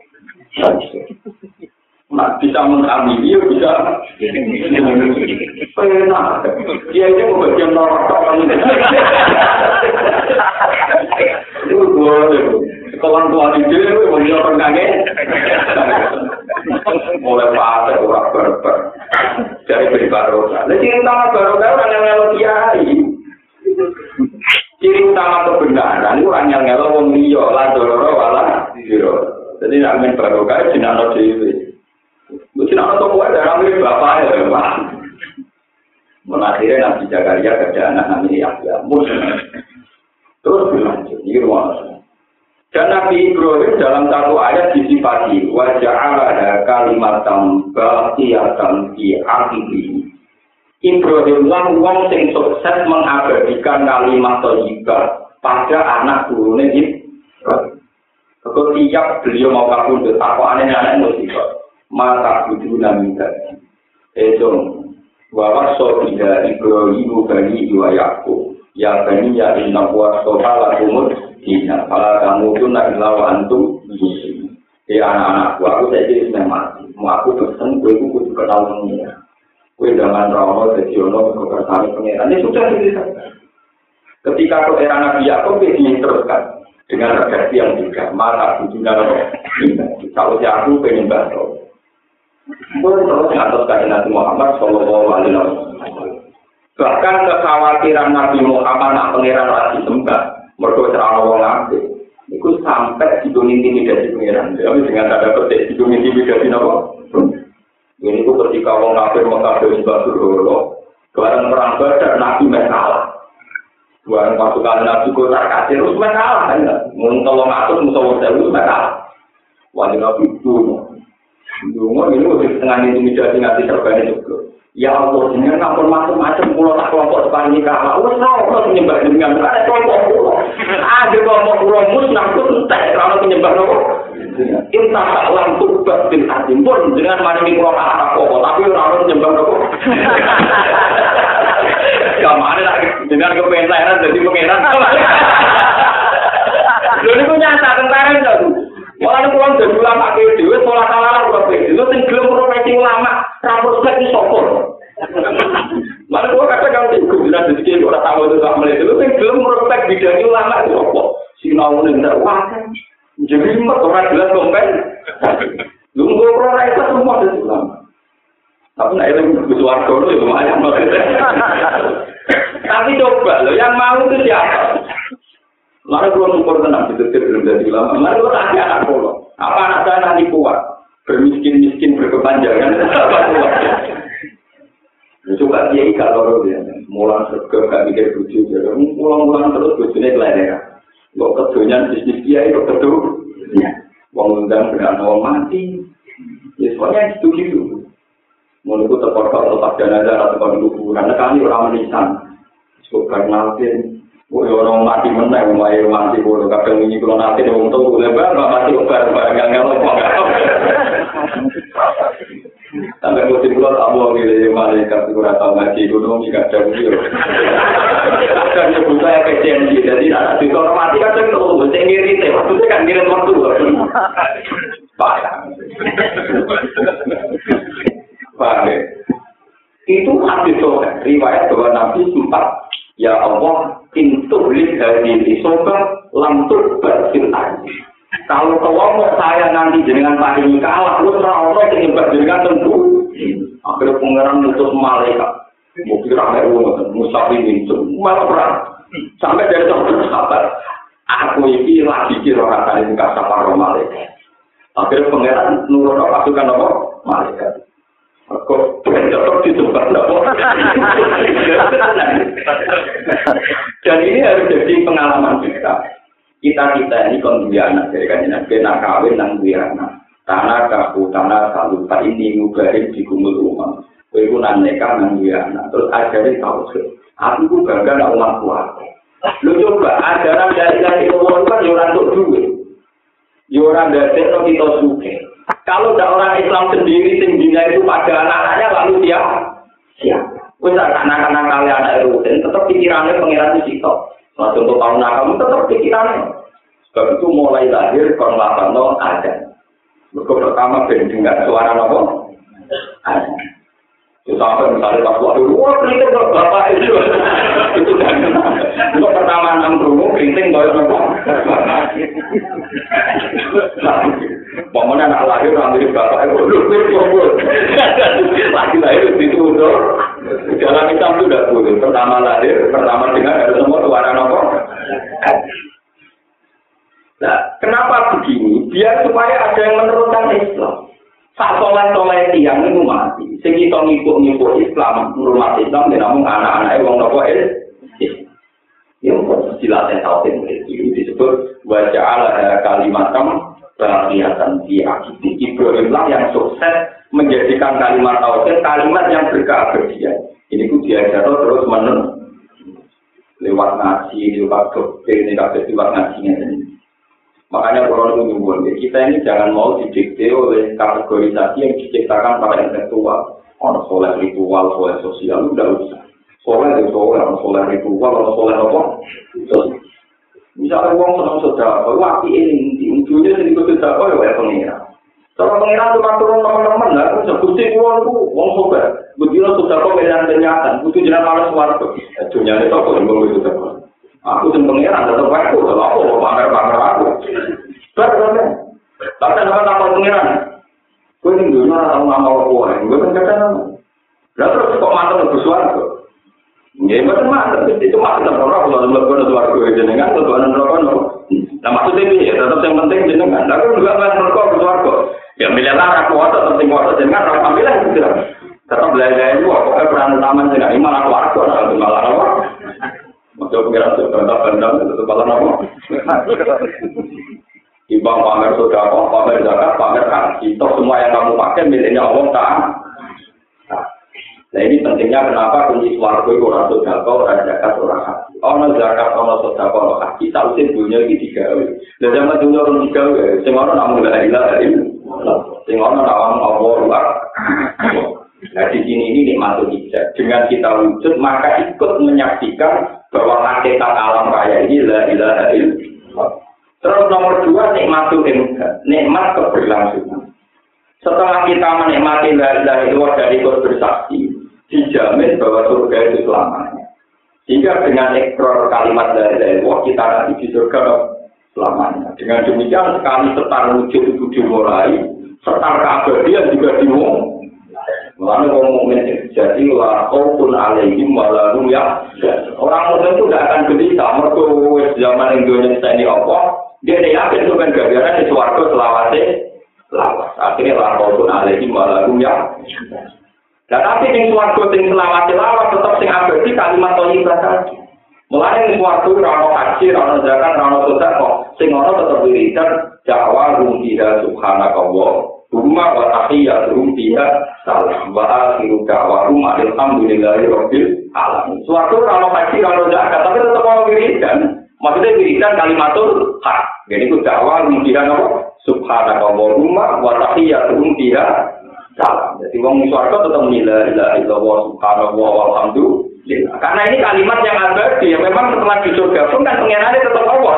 Nah bisa mengami dia bisa. Enak. Dia itu mau bagian orang orang ini. Lalu gua tuh di kawan itu mau jadi orang kange. Mulai pada orang berber dari berbaru. Lalu cinta baru baru yang melalui. Ciri utama kebenaran itu orang yang ngelok wong liya la dororo wala diro jadi nak men barokah jinano dhewe. Lu jinano to kuwi darah mirip bapak ya Pak. Menakhirnya Nabi Zakaria ada anak namanya Yahya. Terus berlanjut, ini ruang Dan Nabi Ibrahim dalam satu ayat disifati wajah ada kalimat baqiyatan fi akhirih Ibrahim lan wong sing sukses mengabadikan kalimat thayyibah pada anak turune Ibrahim. tiap beliau mau kabundut, aku aneh anak musibah. Mata budu nami tadi. Bahwa sohida Ibrahim bani iwa yakub. Ya bani ya inna wa soha lakumut dina. Kalau kamu tuh nak lawa antum. Ya anak-anakku, aku saya jadi mati. Mau aku pesen, gue kudu kenal mengira. Kue jangan rawa jadi ono kebersama pengiran. Ini sudah diceritakan. Ketika ke era Nabi Yakub ini diteruskan dengan redaksi yang juga mata roh. Kalau si aku pengen bantu. Gue terus ngatur Nabi Muhammad Shallallahu Alaihi Wasallam. Bahkan kekhawatiran Nabi Muhammad nak pengiran lagi sembah, mereka cerah wong. Itu sampai di dunia intimidasi pengiran. Jadi dengan ada petik di dunia intimidasi nopo. Ini tuh ketika wong kafir mau kafir sebab dulu, barang perang badar nabi mereka Barang pasukan nabi kota kasir terus mereka kan? Mau tolong atur wong sewu mereka Wali nabi itu, dulu ini udah setengah intimidasi ngasih serban itu. Ya Allah, dengan ngampun macam-macam pulau tak kelompok depan nikah. Wes tau kalau penyembah dengan ada kelompok pulau. Ada kelompok pulau musnah itu entek kalau penyembah nopo. kita alam turbat bin adim pun dengan maringi kulo kata kok tapi ora ono nyembah kok kamane lagi dengar ke pengen jadi pengenan. Lho niku nyata tentara itu Walaupun itu kurang jadi ulama ke Dewi, sekolah kalah lah ke Dewi, itu yang belum profesi ulama, rambut sudah di sokor. Malah gua kata kan tim kubu dan jadi tahu itu sama dia, itu yang belum profesi bidang ulama di sokor. Si nawun ini tidak. Jadi mat orang jelas dompet. Nunggu pro itu semua ada ulama. Tapi nak eleng butuh warga itu ya lumayan. Tapi coba loh, yang mau itu siapa? Lalu kalau syukur tenang, itu belum jadi ulama. Lalu kalau nanti anak pulau, apa anak saya nanti kuat? Bermiskin-miskin, berkepanjangan, apa kuat? Coba dia ikat loro ya, mulang serga gak mikir bujuk, mulang-mulang terus bujuknya kelihatan. Kok kedonya bisnis dia itu kedu? Ya. Wong undang dengan orang mati. Ya, soalnya gitu-gitu. Menurutku terpotong lepas dana darah tempat lugu. Karena kami orang menisan. Cukup karena alpin. Woi orang mati menang, rumah air mati bodoh. Kadang ini kalau nanti dia untung, udah bang, mati obat, bang, yang ngelok, bang, Sampai musim pulau tak mau milih malaikat itu rata ngaji jika ada beliau. Kadang nyebut saya PCMG, jadi anak di mati kadang tuh, saya ngirit, itu kan ngirit waktu. Paham. Paham Itu hadis sobat, riwayat bahwa Nabi sempat Ya Allah, pintu lihat di sobat, lamtur bersintai. Kalau mau saya nanti jenengan paringi kalah, lu ora ono sing nyembah jenengan tentu. Akhirnya pangeran mutus malaikat. Mungkin ramai uang, musafi itu, malah perang. Sampai dari satu sahabat, aku ini lagi kira kata ini kata para malaikat. Akhirnya pangeran nurut pasukan apa? Malaikat. Kok benjok disembah apa? Dan ini harus jadi pengalaman kita. Kita kita ini kon duwe anak dari kan nabi nak kawin nang duwe anak. Tanah kaku tanah selalu pak ini ngubari di kumul rumah. Kowe ku nang anak. Terus ajarin tau aku ku gagal nak umat kuat lu coba ajaran dari dari Allah kan orang untuk duit orang dari no kita suke kalau ada orang Islam sendiri sing itu pada anak-anaknya lalu dia siap? Wes anak-anak kalian anak itu tetap pikirannya pengiran di situ. Nah, contoh tahun kamu tetap pikirannya. Sebab itu mulai lahir konlapan no ada. Mereka pertama dengar suara nopo ada. Itu sampai misalnya pas waktu wah keriting ke bapak itu. itu kan. Itu pertama enam rungu keriting kau nopo. Pokoknya anak lahir nanti bapak itu lu. Lagi lahir itu udah. Dalam Islam itu boleh. Pertama lahir, pertama dengar ada semua suara nopo. Nah, kenapa begini? Biar supaya ada yang meneruskan Islam. Sak soleh soleh tiang itu mati. Sing kita ngikut ngikut Islam, rumah Islam, dan namun anak-anak yang nopo Islam. Yang jelasnya tahu itu disebut wajah kalimat kamu kelihatan di akibat Ibrahim yang sukses menjadikan kalimat tauhid kalimat yang berkeabadian. Ini ku diajar terus menerus lewat ngaji, lewat doktrin, lewat lewat ngajinya ini. Makanya kalau itu nyumbun, ya, kita ini jangan mau didikte oleh kategorisasi yang diciptakan para intelektual. Orang soleh ritual, soleh sosial, udah usah. Soleh itu soleh, orang soleh ritual, orang soleh apa? Misalnya uang senang saudara, waktu ini, ujungnya sedikit saudara, ya pengira. Cara pengiran itu turun teman-teman, lah, kan sebuti uang itu, uang sobat. Begitu sudah kok pilihan kenyataan, butuh jenak malas suara tuh. Dunia itu aku yang itu Aku yang pengiran, tetap aku, kalau aku mau pamer-pamer aku. Kan? Tapi apa takut pengiran? Gue ini dunia tahu nama gue, gue kan kata nama. Lalu terus kok mantan lebih suara tuh? Ya, betul mantap. Itu maksudnya orang kalau lebih suara gue jenengan, tentu ada rokok Nah maksudnya ini ya tetap yang penting jenengan. Tapi juga nggak mereka. Ya milih lah aku atau penting waktu jenengan orang ambil gitu. Tetap belajar itu pokoknya peran utama jenengan ini malah warga, nah malah apa? Maksudnya pengiran sebentar bendam itu malah apa? Ibang pamer sudah pamer zakat, pamer haji. Toh semua yang kamu pakai miliknya Allah tak. Nah ini pentingnya kenapa kunci suarga itu orang sodako, orang zakat, orang haji. Orang zakat, orang sodako, orang haji, tahu sih dunia ini digawe. Dan zaman dunia orang digawe, semua orang namun gak ilah dari Semua orang nawang Allah luar. Nah di sini ini nikmat hijab. Dengan kita wujud, maka ikut menyaksikan bahwa hakikat alam raya ini la ilaha illallah. Terus nomor dua nikmat nikmat keberlangsungan. Setelah kita menikmati la ilaha illallah dari ikut bersaksi, dijamin bahwa surga itu selamanya. Sehingga dengan ekor kalimat dari Allah kita nanti di surga selamanya. Dengan demikian sekali setar wujud itu dimulai, setar keabadian juga dimulai. Mulanya orang mukmin jadi lah pun alaihim walahum ya. Orang mukmin itu tidak akan gelisah. Mereka zaman Indonesia ini apa? Dia tidak yakin itu kan gara di suarga selawase lawas. Akhirnya lah pun alaihim walahum ya. Dan tapi yang suarga yang selawase lawas tetap sing abadi kalimat thayyibah tadi. Mulanya yang suarga rano haji, rano zakat, rano sedekah, sing ono tetap wiridan jawa rumpiha subhanakallah Rumah wa tahiyyatuhum fiha salam wa akhiru da'wahum alhamdulillahi rabbil alamin. Suatu kalau haji kalau zakat tapi tetap mau wiridan. Maksudnya wiridan kalimatul hak. Jadi itu dakwah fiha apa? Subhanakallahumma wa tahiyyatuhum fiha salam. Jadi wong swarga tetap la ilaha illallah subhanallah walhamdulillah. Karena ini kalimat yang abadi ya memang setelah di surga pun kan pengirannya tetap Allah.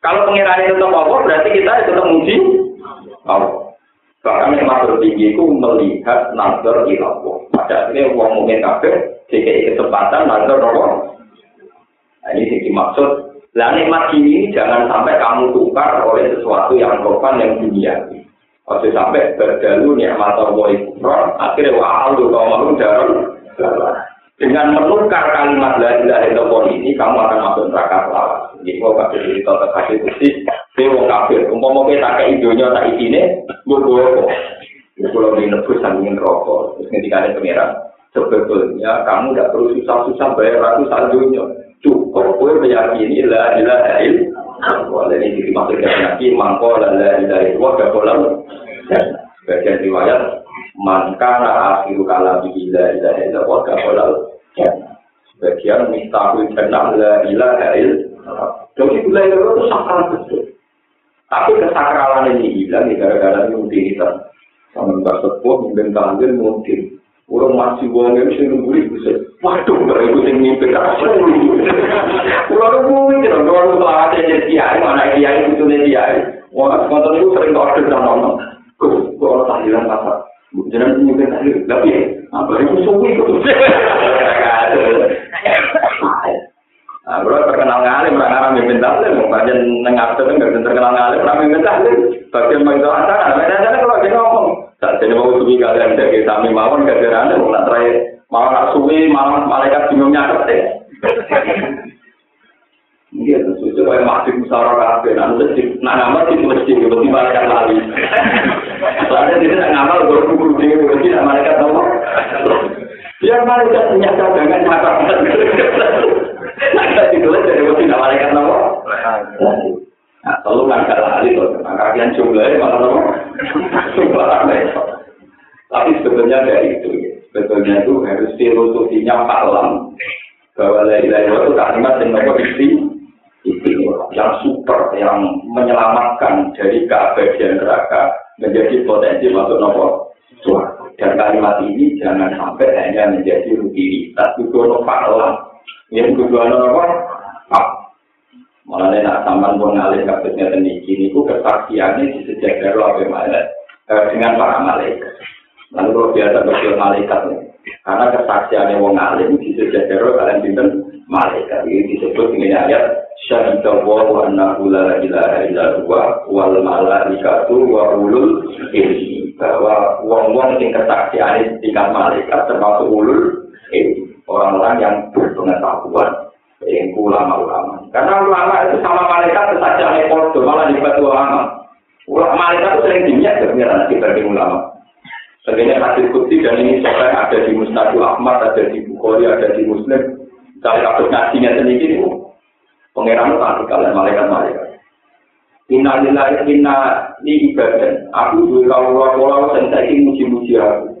Kalau pengirannya tetap Allah berarti kita tetap muji Allah. Bahkan yang masuk tinggi itu melihat nazar ilallah. Pada akhirnya uang mungkin kabeh, jika kesempatan nazar Allah. Nah, ini sih dimaksud. Lah nikmat ini jangan sampai kamu tukar oleh sesuatu yang korban yang dunia. Waktu sampai berdalu nikmat Allah itu akhirnya wah lu kau malu darah. Dengan menukar kalimat la ilaha illallah ini kamu akan masuk neraka selama. Jadi mau kasih cerita terkasih bukti, dewa kafir. Umpama kita tak idonya tak isine, kok. Kalau di nebus sambil rokok, terus ketika ada pangeran, sebetulnya kamu tidak perlu susah-susah bayar ratusan dunia. Cukup gue meyakini la ilaha illallah. Ini dimaksudkan yakin mangko la ilaha illallah gak boleh. Bagian riwayat man kana akhiru kalam bila ila ila wa kafalah sebagian mistahul jannah la ilaha illallah jadi bila itu sakral betul tapi kesakralan ini hilang gara-gara rutinitas sama mbak sepuh mungkin kangen mungkin Orang masih buang yang sih nunggu bisa. Waduh, nggak ikut yang mimpi kasih. Orang itu, orang nunggu aja jadi kiai, mana kiai itu nih kiai. Wah, sekarang itu sering order dan nonton. Kau, kau tahlilan pasar. Jangan mungkin tadi, tapi apa itu suwi itu? Nah, bro terkenal ngalim, orang yang minta mau bagian nengap itu nggak terkenal ngalim, orang yang minta bagian bagi acara, beda aja kalau dia ngomong. Saat ini mau suwi kalian jadi kami mawon kejaran, mau nak terakhir, mau nak suwi, malam malaikat bingungnya ada Iya, terus supaya masih musyawarah kafe, nah mesti, nah nama sih mesti, mesti malaikat lali. Soalnya dia tidak ngamal, baru kumpul dia, mesti malaikat nomor. Biar malaikat punya cadangan nyata. Nah, kita ditulis dari mesti tidak malaikat nomor. Nah, selalu nggak lali tuh, nah kalian jumlahnya malah nomor. Tapi sebetulnya dari itu, sebetulnya itu harus filosofinya palam bahwa lain-lain itu kalimat yang nomor istri yang super yang menyelamatkan dari keabadian neraka menjadi potensi masuk nopo dan kalimat ini jangan sampai hanya menjadi rutinitas. Kudu fakta yang kedua nopo malah nak sampan pun ngalih kasusnya ini ini ku kesaksiannya di sejak dari apa eh, dengan para malaikat. Lalu kalau biasa berjual malaikat karena kesaksiannya wong alim di sejak dari kalian binten malaikat. Ini disebut dengan ayat syahidah wa annahu la ilaha illa huwa wal malaikatu wa ulul ilmi bahwa wong-wong sing kesaksian tingkat malaikat termasuk ulul orang-orang yang berpengetahuan yang ulama-ulama karena ulama itu sama malaikat kesaksian itu malah dibantu ulama ulama malaikat itu sering dimiak kebenaran sebagai ulama Sebenarnya hadis kutsi dan ini soalnya ada di Mustadul Ahmad, ada di Bukhari, ada di Muslim. Dari kasus nasinya sendiri itu Pengiran tak kalian malaikat-malaikat. Inna lillahi inna li ibadah. Aku juga kalau-kalau saya muji-muji aku.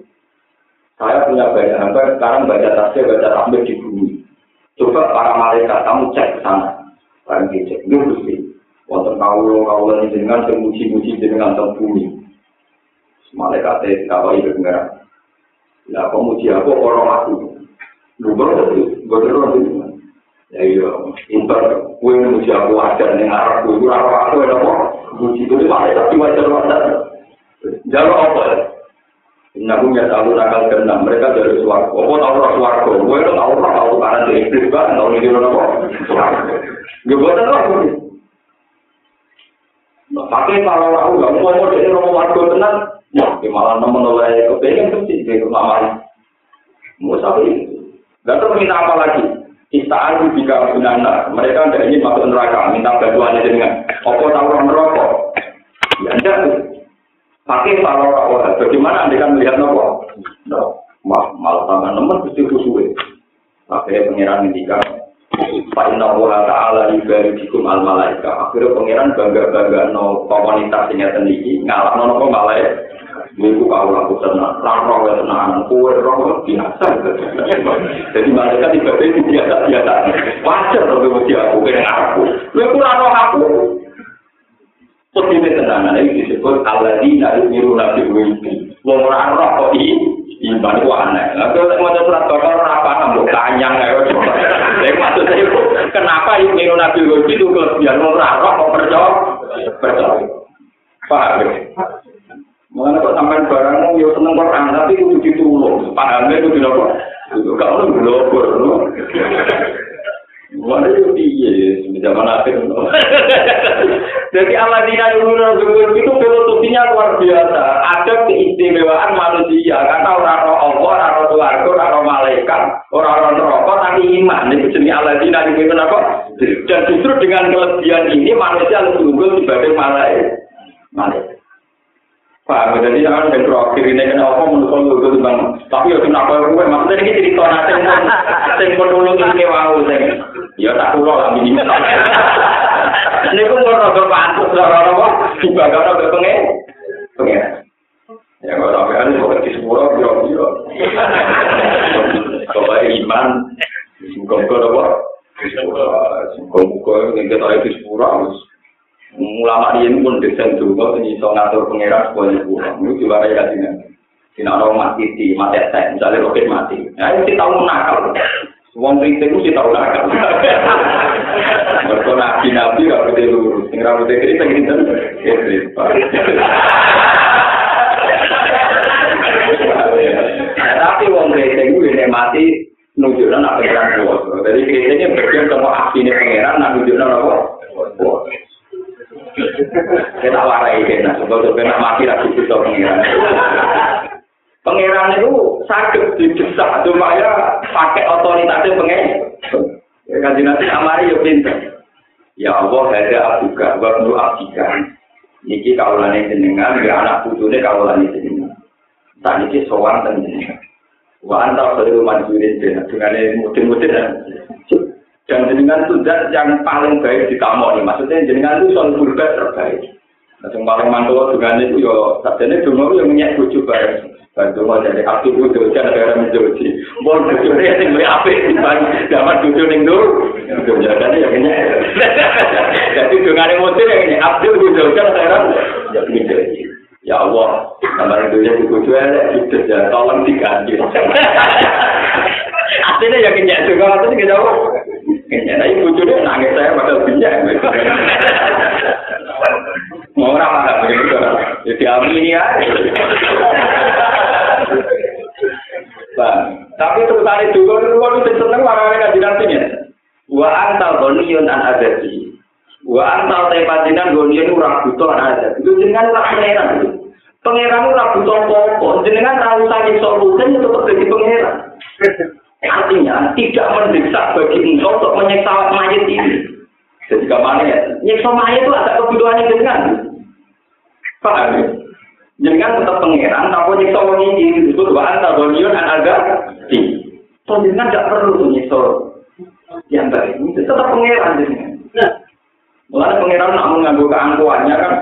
Saya punya banyak hamba, sekarang baca tasbih, baca tahmid di bumi. Coba para malaikat, kamu cek ke sana. Barang dicek, ini mesti. Wonten kaulo kaulo ini dengan semuji-muji dengan teng bumi. Malaikat itu kalau itu pengiran. Ya, kamu muji aku, orang aku. Lu itu, baru itu. Ya iya, inter kue muji aku wajar ning arep kuwi ora aku ora apa. Muji kuwi wae tapi wajar wajar. Jalur apa? Nabi ya tahu nakal kena mereka dari suarga. Apa tahu orang suarga? Gue itu tahu orang tahu karena dari iblis tahu ini orang apa? Gue buat apa? Pakai kalau aku nggak mau mau jadi rumah warga tenang, ya malah nemen oleh kepengen tuh sih Mau sampai Gak tahu apa lagi. Istaan jika binana, mereka tidak ingin masuk neraka, minta bantuan dengan apa tahu neraka. Ya tuh. Pakai kalau orang bagaimana anda kan melihat nopo? No, malah malah tangan nemen pasti khusyuk. Pakai pengiran ketika Pak Inna Allah Ta'ala ibadikum al malaika. Akhirnya pangeran bangga bangga no komunitas ini sendiri ngalah no nopo malaika. minggu kalau aku tenang, lama gue tenang, kue rong biasa. Jadi mereka tiba tiba biasa biasa. Wajar tapi mesti aku kena aku. Lalu aku aku. Seperti ini tenangan ini disebut Allah di dari miru nabi mimpi. Wong orang roh kok ini, ini baru aneh. Lalu saya mau terus terus apa nambah tanya nggak? Jadi maksud saya itu kenapa ini miru nabi mimpi itu kelebihan orang roh kok percaya? Percaya. Paham? Mengenai kok sampai barangmu yo seneng Quran tapi itu ditulung. Pahamnya itu tidak kok. Itu kalau belum belum. Mana itu piye zaman akhir. Jadi Allah tidak yuruna zuhur itu filosofinya luar biasa. Ada keistimewaan manusia karena orang roh Allah, orang roh keluarga, orang roh malaikat, orang roh neraka tapi iman. Itu jenis Allah tidak yuruna apa? Dan justru dengan kelebihan ini manusia lebih unggul dibanding malaikat. Malaikat. Pak, jadi jangan yang terakhir ini kena apa menurut kalau itu bang. Tapi ya kenapa gue maksudnya ini cerita nanti yang yang menulung ini wow sing. Ya tak kulo lah ini. Ini pun mau rasa pantas lah orang apa juga karena berpengen pengen. Ya kalau sampai ada mau di sepuluh biro biro. Kalau iman, muka-muka apa? Muka-muka yang kita itu sepuluh ulama riyen pun desain dulu sing iso ngatur pangeran supaya pulang itu juga kayak gini di nara mati di mati teh misalnya roket mati ya iki tahu nakal Wong rite ku sih tau nakal. Mergo nabi nabi gak kudu lurus, sing ra kudu kene iki ten. Tapi wong rite ku yen mati nujuna nak pengeran kuwi. Dadi kene iki bagian kanggo asine pengeran nak nujuna apa? Kita warai kena, sebab kena mati lagi bisa pengiran. Pengiran itu sakit didesak, cuma ya pakai otoritasnya pengen. Kan amari ya pinter. Ya Allah, ada abuka, waktu abdika. Niki kaulan jenengan, ya anak putune kaulan jenengan. Tak niki sowan jenengan. Wa anta khairu manjurin dengan mudin-mudin dan jenengan itu zat yang paling baik di kamu ini. Maksudnya jenengan itu soal berbaik terbaik. Nah, yang paling mantul dengan itu yo, sabdanya dulu yang minyak bujuk bareng. Bantu mau jadi aktif itu ada orang menjoji. Mau dia yang lebih apik dibanding dapat bujuk ning. Itu jadi yang minyak. Jadi dengan emosi yang ini bujuk jangan ada orang menjoji. Ya Allah, kamar itu jadi bujuk ya, itu ya tolong diganti. Aslinya ya kenyang juga, itu kita Kayaknya tadi bujurnya nangis saya pada bijak. Mau orang mana begitu? Jadi amini ya. Tapi itu kalau itu kalau itu seneng warna kaji nantinya. Wa antal boniyun an adati. Wa antal tepajinan boniyun urang butuh an adat. Itu dengan urang pangeran. Pangeran urang butuh pokok. Jenengan tahu sakit solusi itu tetap jadi pangeran. Artinya tidak mendesak bagi engkau untuk menyiksa mayat ini. Jadi ke mana ya? Nyiksa mayat itu ada kebutuhannya dengan. Paham ya? Jangan tetap pengeran, tapi nyiksa orang ini itu bahan tabonion dan agak di. So tidak perlu nyiksa yang. Itu tetap pengeran jangan. Nah, mulai pengeran nak mengambil keangkuhannya kan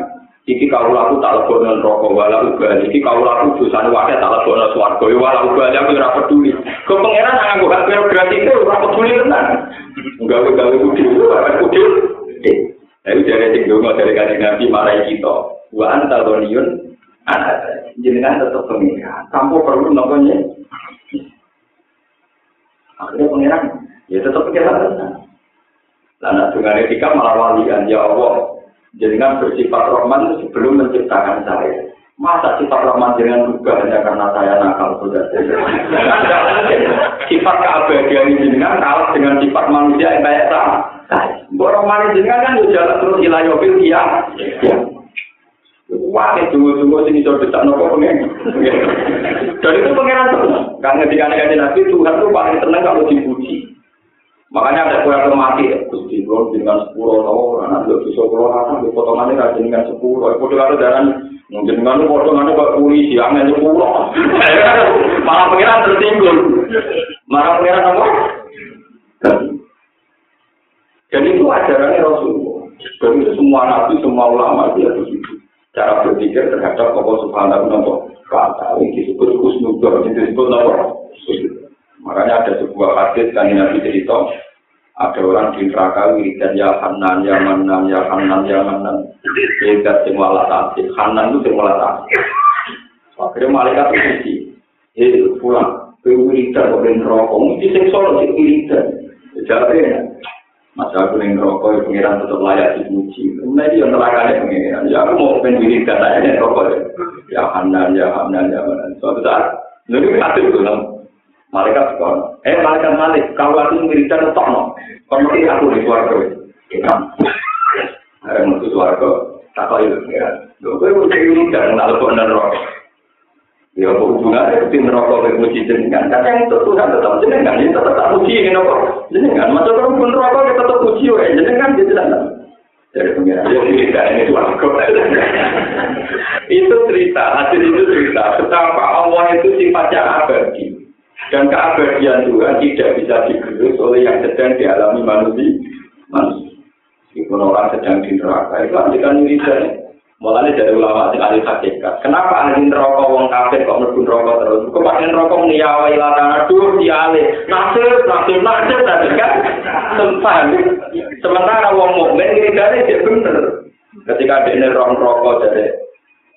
iki kau laku tak lebono rokok wala uga iki kau laku dosa wae tak lebono swarga wala uga aku ora peduli pangeran nang nganggo hak prerogatif itu ora peduli tenan gawe gawe kudu ora kudu Ayo dari sing dari kanjeng Nabi marai kita. Wa anta doniun anak jenengan tetap pengiran. Tanpa perlu namanya. Akhirnya pengiran ya tetap pengiran. Lalu dengan etika malah walian ya Allah Jenengan bersifat Rahman sebelum menciptakan saya. Masa sifat Rahman dengan juga hanya karena saya nakal sudah Sifat keabadian jenengan kalah dengan sifat manusia yang kayak sama. Mbok Rahman jenengan kan jalan terus ilayobil iya. Ya. Wah, dulu-dulu sini coba besar nopo pengen. Dan itu pengenan terus. Karena ketika nabi nabi Tuhan itu paling tenang kalau dipuji. Makanya ada kue yang mati, Gusti Gon dengan sepuluh tahun, anak dua bisa keluar apa, di potongannya rajin dengan sepuluh. Itu kalau darah mungkin dengan potongannya kok polisi, aneh sepuluh. Malah pengiran tertinggal. Malah pengiran apa? Jadi itu ajarannya Rasulullah. Dan itu semua nabi, semua ulama dia begitu. Cara berpikir terhadap Allah Subhanahu wa taala. Ini disebut kusnudor, disebut apa? Makanya ada sebuah hadis kan Nabi cerita, ada orang di neraka wiridan ya Hanan, ya Manan, ya Hanan, ya Manan. Sing wala tasik. Hanan itu sing wala tasik. Akhirnya malaikat itu Eh, pulang. Wiridan kok ben rokok. Mesti sing solo wiridan. Jadi Masa aku yang rokok, ya pengiran tetap layak dipuji. Nah, ini yang neraka pengiran. Ya, aku mau pengen wiridan aja nih rokok. Ya, Hanan, ya Hanan, ya Manan. Suatu saat, lalu kita itu Malaikat sekolah. Eh, malaikat malik. Kalau aku wiridan tetap no. Kalau mesti aku di suarga. Kita. Ada mutu suarga. Tak tahu ya. Gue mau jadi wiridan. Nggak lepas dan rokok. Ya, hubungannya di neraka ke puji jenengan. Kan yang itu Tuhan tetap jenengan. Ini tetap tak puji ini nopo. Jenengan. Masa kalau pun neraka kita tetap puji ya. Jenengan di jenengan. Dari pengiran. Ya, ini itu cerita. Hasil itu cerita. Betapa Allah itu sifatnya abadi. Dan keabadian Tuhan tidak bisa digerus oleh yang sedang dialami manusia. Manusia. Meskipun orang sedang di neraka, itu antikan wiridan. Mulanya dari ulama yang ahli hakikat. Kenapa ahli neraka wong kafir kok mlebu neraka terus? Kepastian neraka nyawa ilatan aduh dialih. Nasib, nasib, nasib tadi kan. Sempat. Sementara wong mukmin wiridane dia bener. Ketika dia neraka jadi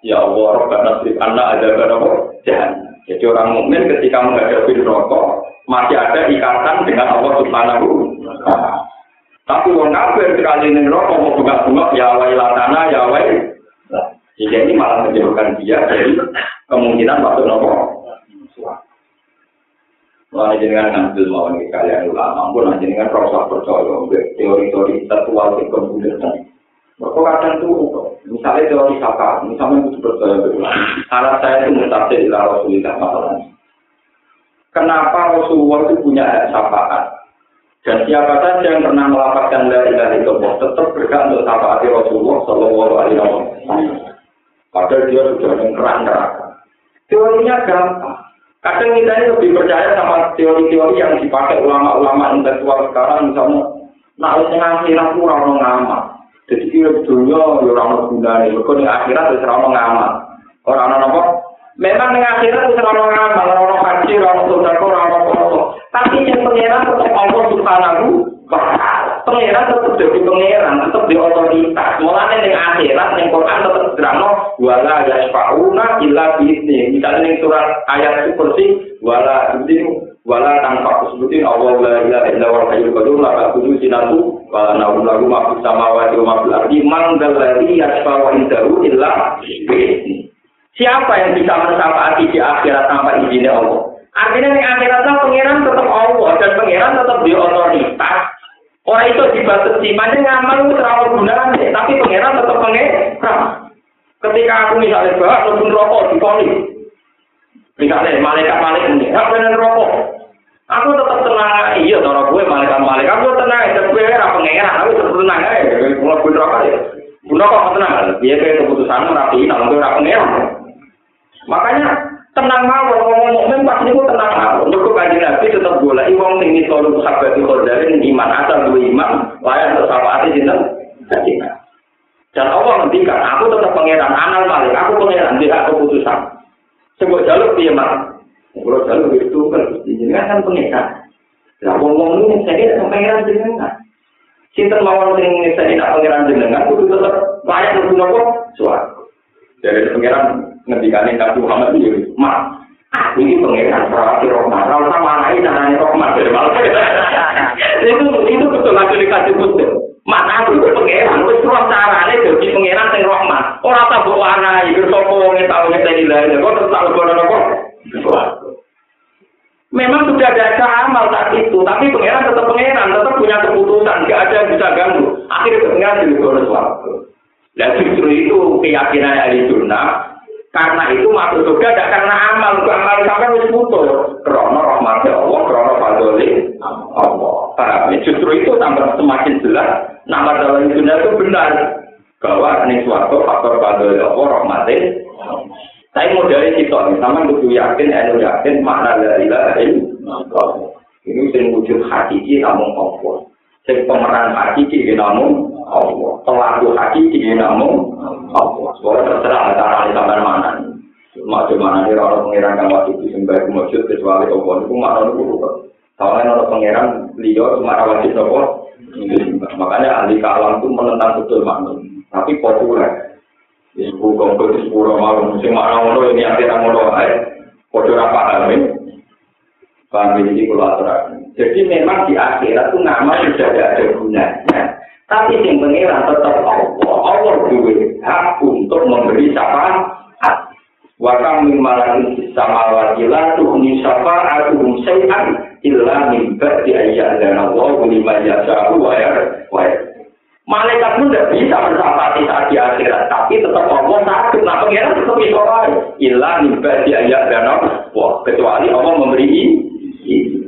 ya Allah, Rabbana nasib anak ada berapa? Jangan. Jadi orang mukmin ketika menghadapi rokok masih ada ikatan dengan Allah Subhanahu. Tapi orang kafir sekali ini rokok mau bunga-bunga ya wailatana ya wail. Jadi ini malah menjauhkan dia dari kemungkinan masuk rokok. Mulai dengan ngambil mawon kalian ulama, pun dengan proses percaya teori-teori tertual di mereka kadang misalnya teori sapa, misalnya itu percaya berulang. Anak saya itu mutasi di Rasulullah masalahnya. Kenapa Rasulullah itu punya hak syafaat? Dan siapa saja yang pernah melapatkan dari dari Allah tetap berhak untuk syafaat Rasulullah Shallallahu Alaihi Wasallam. Padahal dia sudah mengkerang neraka. Teorinya gampang. Kadang kita ini lebih percaya sama teori-teori yang dipakai ulama-ulama intelektual sekarang, misalnya, nah, yang akhirat kurang ngamal. Jadi kira dunia ya orang gunanya, mereka di akhirat itu orang ngamal. Orang apa? Memang di akhirat itu orang ngamal, orang haji, orang saudara, orang apa Tapi yang pengiran tetap Allah subhanahu wa Pengiran tetap jadi pengiran, tetap di otoritas. Mulanya di akhirat, di Quran tetap drama, wala yasfa'una illa bi'idni. Misalnya di surat ayat seperti, wala ini wala tanpa kesebutin Allah la ilaha illa wa hayyul qayyum la ta'khudhu sinatu wa la lahu ma fis samawati wa ma fil ardi man dzal ladzi yashfa'u indahu illa Siapa yang bisa mensyafaati di akhirat tanpa izin Allah? Artinya di akhirat pangeran tetap Allah dan pangeran tetap di otoritas. Orang itu dibatasi, mana ngamal itu terlalu gunanya, tapi pangeran tetap pangeran. Ketika aku misalnya bahas, rokok di polis, Misalnya malaikat malaikat ini, aku benar rokok. Aku tetap tenang, iya cara gue malaikat malaikat, aku tenang, dan gue apa pengeran, aku tetap tenang aja, gue gue rokok ya. Guna kok tenang, dia kayak keputusan rapi, kalau gue apa pengeran. Makanya tenang mawon ngomong mukmin pas niku tenang mawon. Mergo kanjeng Nabi tetap golek wong sing iso sahabat dari iman asal dua iman layak tersapaati sinten Dan Allah ngendikan, aku tetap pangeran, anal malik, aku pangeran, dia keputusan. Coba jalur dia mak. Kalau jalur itu kan jenengan kan pengikat. Lah wong-wong ini saya kira pangeran jenengan. Sinten mawon sing saya nak pangeran jenengan kudu tetep layak mlebu napa? Suwarga. Dari pangeran ngendikane Nabi Muhammad itu, "Mak, aku ini pangeran Prati Rahmat. Dari malam." Itu itu betul lagi dikasih betul. Mana aku itu pangeran, wis roh carane dadi pangeran sing rahmat. Ora tak mbok warai, iki sapa wong tau ngenteni lha, kok tetep tak lebono apa? Memang sudah ada amal saat itu, tapi pangeran tetap pangeran, tetap punya keputusan, gak ada yang bisa ganggu. Akhirnya pangeran jadi bonus waktu. Dan justru itu keyakinan ahli sunnah karena itu masuk surga tidak karena amal, bukan amal sampai harus putus. Krono rahmat Allah, krono fadli Allah. Paham? Justru itu tambah semakin jelas nama dalam sunnah itu benar bahwa ini suatu faktor fadli Allah, rahmatnya Saya mau dari situ, sama kudu yakin, enu yakin makna dari ilaha Ini sing wujud hakiki namun Allah. Sing pemeran hakiki namun Allah. Pelaku hakiki namun Allah. Soalnya terserah cara sampai mana. Macam mana nih orang pengiran kan waktu itu sembah wujud kecuali Allah itu mana itu bukan. Soalnya orang pengiran beliau cuma wajib Allah. Makanya ahli kalam itu menentang betul makna. Tapi populer. di sepuluh kompor, di sepuluh malam, mesti makna ngono ini akhirnya ngono ae. Kode apa paham Paham ini kalau Jadi memang di akhirat itu nama sudah tidak ada gunanya. Tapi yang pengiran tetap Allah. Allah juga hak untuk memberi syafaat. Wakam min malakin sama wakila tuhni syafa'atuhum syai'an illa min ba'di ayyadana Allah lima yasa'u wa ya Malaikat pun tidak bisa mensafati saat di akhirat, tapi tetap Allah sakit. Nah, pengiran tetap bisa lain. Ilah nimba di ayat dan Wah, kecuali Allah memberi ini.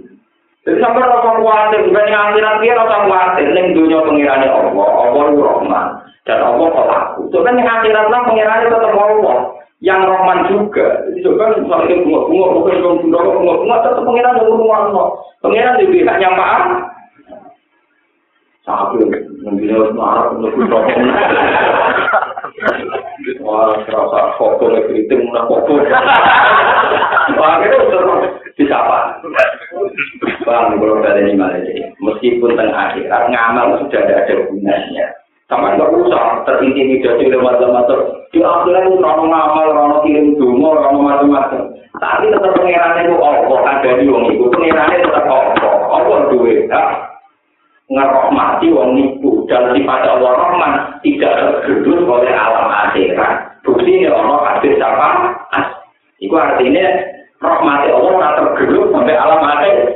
Jadi sampai rasa khawatir, bukan yang akhirat dia rasa khawatir. Ini dunia pengirannya Allah, Allah itu Rahman. Dan Allah. Itu kan yang akhirat lah pengirannya tetap Allah. Yang Rahman juga. Jadi coba misalnya bunga-bunga, bukan bunga-bunga, bunga-bunga, tetap pengiran yang Allah. Pengiran di pihak yang paham. Sakit, mungkin harus marah untuk bersopan. Wah, serasa foto kritik, mana foto. Wah, itu terus disapa. Bang, kalau ini malah Meskipun tengah akhirat, ngamal sudah tidak ada gunanya. Sama nggak usah terintimidasi lewat macam Di akhirat itu rano ngamal, rano kirim dungo, rano macam-macam. Tapi tetap pengirannya itu Allah, ada di wong itu. Pengirannya tetap Allah. Allah duit, ngerohmati wong nipu dan sifat Allah Rahman tidak tergedus oleh alam akhirat. Bukti ini Allah hadir siapa? Itu artinya rahmati Allah tak tergedus sampai alam akhirat.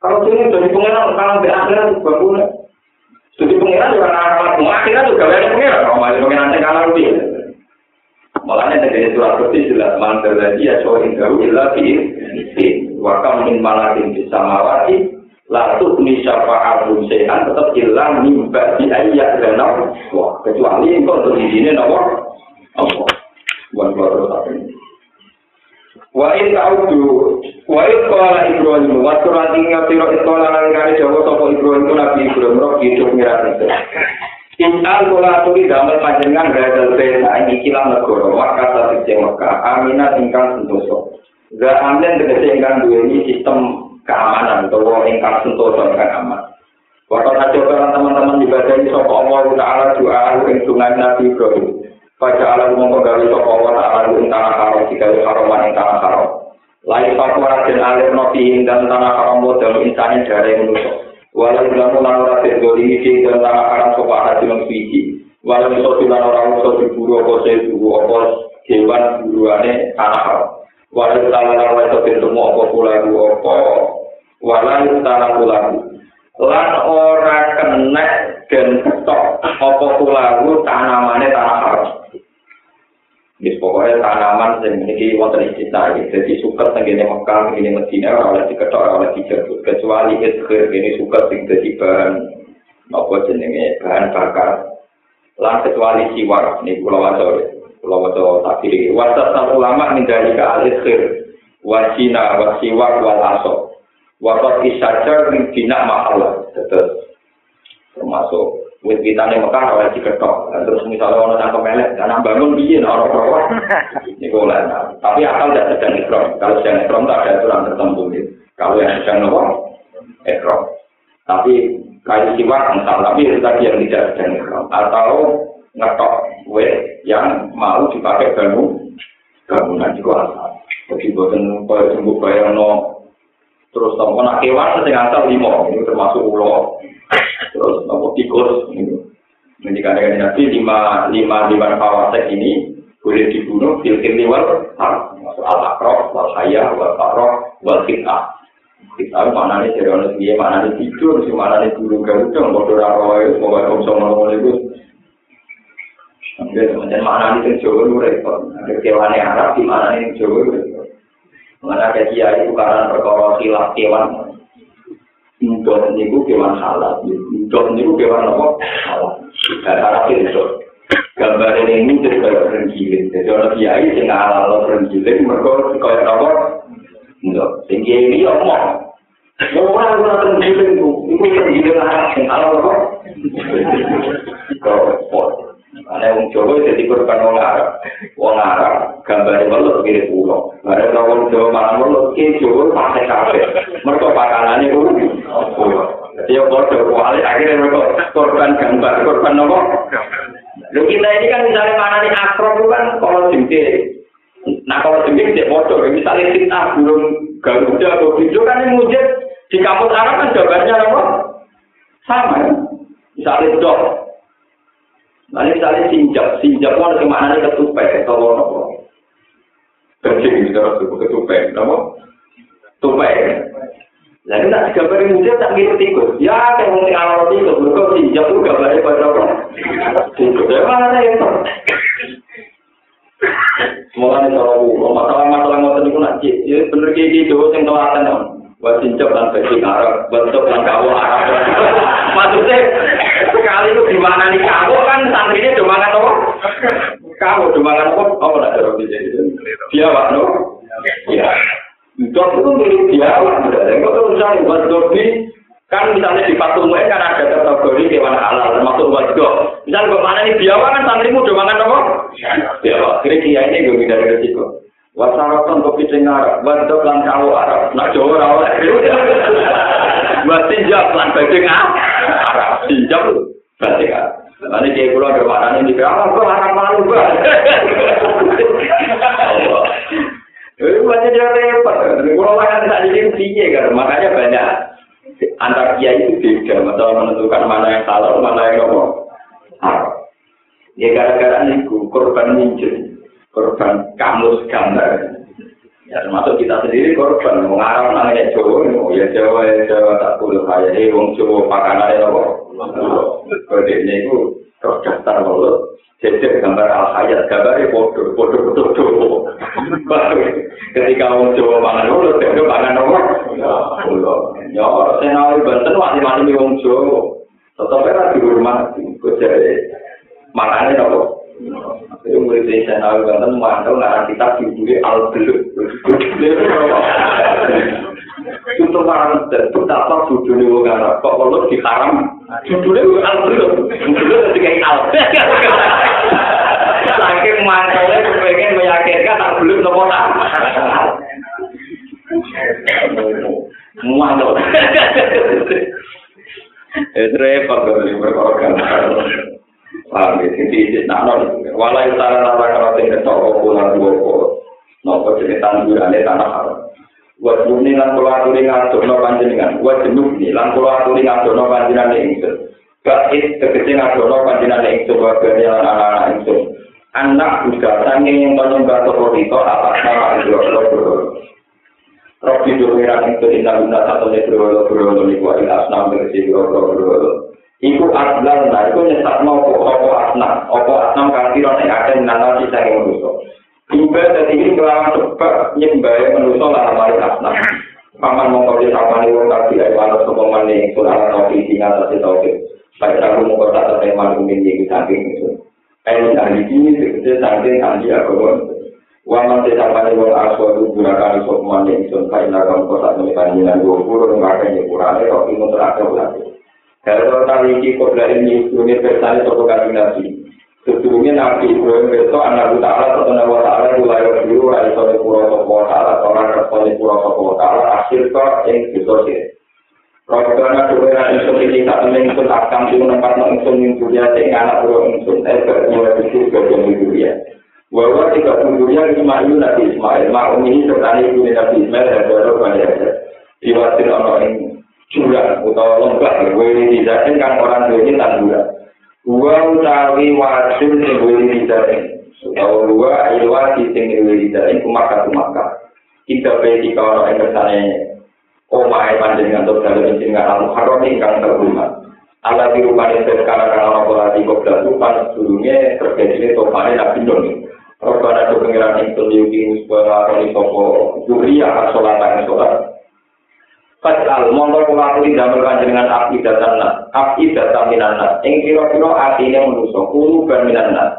Kalau sini jadi pengiran kalau di akhirat punya. Jadi pengiran juga anak akhirat juga banyak pengiran. Rahmati pengiran yang kalah lebih. Malahnya dari surat bersih jelas mantel lagi ya soal indah ilah fi wakam min malakin bisa mawati Lalu ini syafa'atun sehan tetap hilang nimba di ayat dan Wah, kecuali engkau untuk di sini nomor Allah. Buat keluar. Wa in ta'udu wa in qala Ibrahim wa surat ingat sira istola lan kali Jawa sapa Ibrahim itu Nabi Ibrahim roh hidup mirat itu. Inal kula tuli damel panjenengan gadal pena ini kilang negara maka sate Mekah aminat ingkang sentosa. Gak amin tegese ingkang duweni sistem keamanan atau ingkang sentosa ingkang aman. Waktu orang teman-teman ibadah ini sopa Allah Ta'ala doa yang sungai Nabi Ibrahim. Pada alam mengkogali sopa Allah Ta'ala yang tanah haram jika haroman yang tanah haram. Lain fakwa dan alir notihin dan tanah haram modal insanin dari manusia. Walau bilang ulang orang berdoli di dan tanah haram sopa hati yang suci. Walau bisa bilang orang bisa diburu apa diburu apa hewan buruannya tanah haram. Walau tanah haram itu bentuk apa pula apa walau tanah kulaku lan ora kena dan ketok apa kulaku tanamannya tanah haram Di pokoknya tanaman yang ini wonten istilah ini. Jadi suka tenggine Mekah, ini Medina, oleh diketok, oleh dijemput. Kecuali izhir, ini suka sing jadi bahan apa jenenge bahan bakar. Lan kecuali siwar, ini pulau wajo, pulau wajo tak diri. Wasat ulama mindari ke al-izhir, wasina, wasiwar, wal asok. Waktu isajar ning dina mahal terus termasuk wit pitane Mekah ora diketok. Terus misalnya orang nangkep melek, karena bangun piye nek ora ora. Niku lah. Tapi asal tidak sedang ikram. Kalau sedang ikram tak ada aturan tertentu. Kalau yang sedang nopo ikram. Tapi kayu siwak misal tapi tadi yang tidak sedang ikram atau ngetok wit yang mau dipakai bangun bangunan juga asal. Jadi buatan kaya sembuh bayang no terus nopo nak kewan sing asal lima. Ini termasuk ulo. Terus nopo tikus ini. Ini kadang nanti lima lima lima kawasek ini boleh dibunuh filter liwal masuk al akrof wal haya wal faroh wal kita kita mana nih orang dia mana nih tidur si mana nih dulu garuda mau doa roy mau baca om sama itu. Macam mana ini Jawa itu repot. Ada kewan Arab di mana Jawa itu repot. Mana ada kiai itu karena perkara khilaf kewan. Ndot niku kewan halal. Ndot niku kewan apa? Halal. Cara itu. Gambar ini jadi kayak renggiling. Jadi orang kiai sing halal renggiling mereka kayak apa? Ndot. Sing kiai ya mau. Orang orang renggiling itu, Arab sing halal apa? Kau Ana wong Jawa jadi korban wong Arab. Wong Arab gambare welut kiri pulau. Ada wong Jawa malah welut kiri Jawa pakai kafe. Mereka pakanannya pulau. Dia bodoh kuali akhirnya mereka korban gambar korban nopo. Lu kita ini kan misalnya mana nih akrob kan kalau jengke. Nah kalau jengke dia bodoh. Misalnya kita belum garuda atau video kan yang mujud di kampus Arab kan gambarnya apa? Sama. Misalnya dok, Nah, misalnya sinjak, sinjak itu ada kemaknanya ketupai, atau apa? Kencing, misalnya ketupai, apa? Tupai. Lalu tak gambar muda tak ngerti ikut. Ya, kayak mungkin awal itu, mereka sinjak itu gambarnya pada apa? Sinjak, ya mana ya? Semoga ini kalau masalah-masalah ngotot itu nak ya bener kayak gitu, yang telaten buat cincok dan Arab, bentuk dan kawo Arab. Maksudnya sekali itu gimana nih kawo kan santrinya cuma kan apa? Kawo cuma kan apa? Apa nak cara bisa Dia apa no? Ya. Dok itu milik dia, kau tuh misalnya buat dobi, kan misalnya di patung kan ada kategori hewan halal termasuk buat dok. Misalnya ke mana nih biawa kan santrimu cuma kan apa? Biawa. Kira-kira ini gue dari resiko. Wasaraton kopi dengar, wadok lan kawo Arab, nak Jawa ora oleh. Buat tinjak lan badhe Arab, tinjak badhe Nanti kayak pulau ada mana ini, apa kok Arab malu banget. Itu masih dia repot. Pulau mana tak jadi kan, makanya banyak antar kiai itu beda, masalah menentukan mana yang salah, mana yang ngomong. Ya gara-gara itu korban minjem. Korban kamus gambar. Ya termasuk kita sendiri korban mengarang namanya Jawa, ya Jawa ya Jawa tak boleh kaya ini wong Jawa pakanan ya apa? Kode ini itu terus daftar mulut, jadi gambar al hayat gambarnya bodoh, bodoh betul betul. Ketika wong Jawa pangan mulut, dia pangan apa? Ya orang saya nawi banten masih masih wong Jawa, tetap era di rumah, jadi makannya apa? Itu murid yang saya tahu kan, mantel narang kita dibuli al-beluk. Itu terparang, dan itu tak tahu judulnya bukan rapok, kalau diharam, judulnya bukan al-beluk. Judulnya jadi kayak al-beluk. Saking mantelnya kepengen meyakinkan al-beluk nopo tak. Mantel. Itu repot, itu repot. Paham ya, sisi isi nanon. Walai utara nalang rata ini toko pula dua pola. Nopo jenis tanggurannya tanah haram. Buat bumi lan pola atur ini panjenengan. Buat jenuk lan pola atur ini panjenengan no panjenan ini ngatur. Bakit kekecil ngatur no panjenan ini ngatur. Gani lan anak-anak itu. Anak juga tangin yang menyembah toko itu atas nama itu. Rok tidur merah itu indah-indah satunya berwala-berwala. Ini kuali asnam berisi berwala-berwala. iku adlan lan iku nyetak mau kok apa asna apa asna kang kira nek ada nalar di sing manusa iku dadi iki kelawan cepet nyembae manusa lan amal asna paman mau kabeh sakane wong tapi ae ana sapa maneh iku ala tapi sing ala sing tauke padha rumo tak tetep mau iki tapi iku ayo dadi iki sing sakjane kang dia kok Wama tidak wong aswa itu gunakan sop mandi di sumpah ilah kamu kosak menikah nilai dua puluh Nggak akan nyepur aneh kok ingin terakhir berarti Kalau kali ini kok dari ini universal itu bukan nabi. Sebelumnya nabi Ibrahim itu anak utara atau anak itu lahir dulu dari sore pura sopo utara atau orang sore pura sopo utara akhir kok yang disosial. Robbana dua insun ini tak temen akan di tempat no insun yang dunia sehingga anak dua insun eh berdua itu sebagai dunia. Bahwa tiga dunia Ismail Nabi Ismail, maklum ini serta ibu Nabi Ismail dan dua banyak Diwatir orang ini jurang atau lembah. Wili dizatin kan orang duwe tanduran dua utawi wasil sing dizatin atau dua ilwa sing wili dizatin kumaka kumaka kita beti kalau omah panjenengan untuk dalam sehingga al haram ingkang terhormat. Allah di rumah ini sekarang kalau nopo lagi kok belas pan sebelumnya terjadi ini topane nabi non. Robbana do pengiran ing tuliuki supaya lakoni sopo duriya kan sholat kan sholat. Fatal mongko kula aturi damel panjenengan api datan nas, api datan minan nas. Ing kira-kira atine manusa kulo ban minan nas.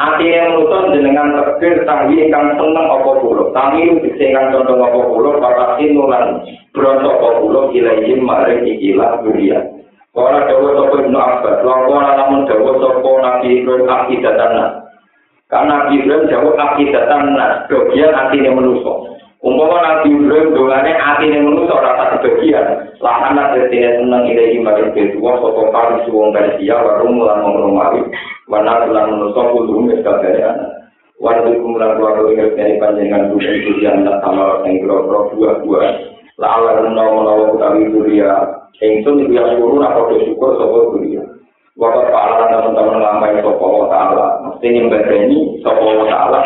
Atine manusa jenengan tegir tahwi ingkang seneng apa kula. Tahwi dise ingkang condong apa kula, patasin nulan bronto apa kula ilaihim maring ikilah duriya. Ora dawa sapa Ibnu Abbas, lakon lamun dawa sapa Nabi Ibrahim akidatan nas. Karena Ibrahim dawa akidatan nas, bagian atine manusa. Umpama Nabi Ibrahim dongane atine manusa ora tak bagian. Lahan atine seneng ilahi maring kedua sapa kali suwung Persia warung lan Romawi. Wana lan manusa kudu wis kabeh. Wajib kumulan keluarga ingat dari panjangan dunia itu yang tak sama yang kira-kira dua-dua. La'ala menawa-menawa utawi dunia Ingsun iku yang guru nak kode syukur sopo dunia. Waktu pahala teman-teman lama yang sopo ta'ala. Mesti nyembadani sopo wa ta'ala.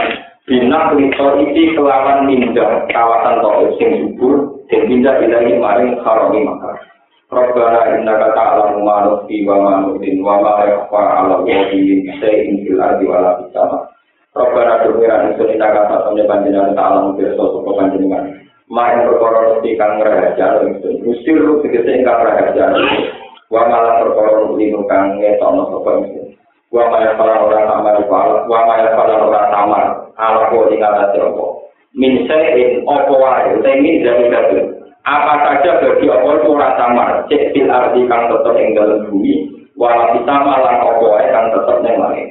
Bina kulitor isi kelawan minda kawasan toko sing subur. Dan minda ilahi maring harami maka. Rabbana innaka ta'lamu ma nukhfi wa ma nu'lin wa ma 'ala Allahi shay'in fil ardi wa la fis sama. Rabbana dumiran ingsun innaka ta'lamu panjenengan ta'lamu pirsa sapa panjenengan. main perkara mesti kang rahasia ingsun mesti lu tegese ingkang rahasia wa malah perkara linu kang ngetokno sapa wa malah para ora tamar wa malah para ora tamar. Ala ko ing atase apa min sayin apa wae? Utawa min dari kabeh. Apa saja bagi apa itu ora tamar. Cek fil ardi kang tetep ing dalem bumi. Wala bisa malah apa wae kang tetep ning langit.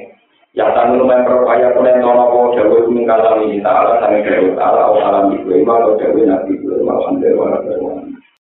Ya tamu lumayan berupaya kunen nono ko jawa kumingkalan ini ta'ala sange jawa ta'ala awalam ibu ima ko jawa nabi ibu ima alhamdulillah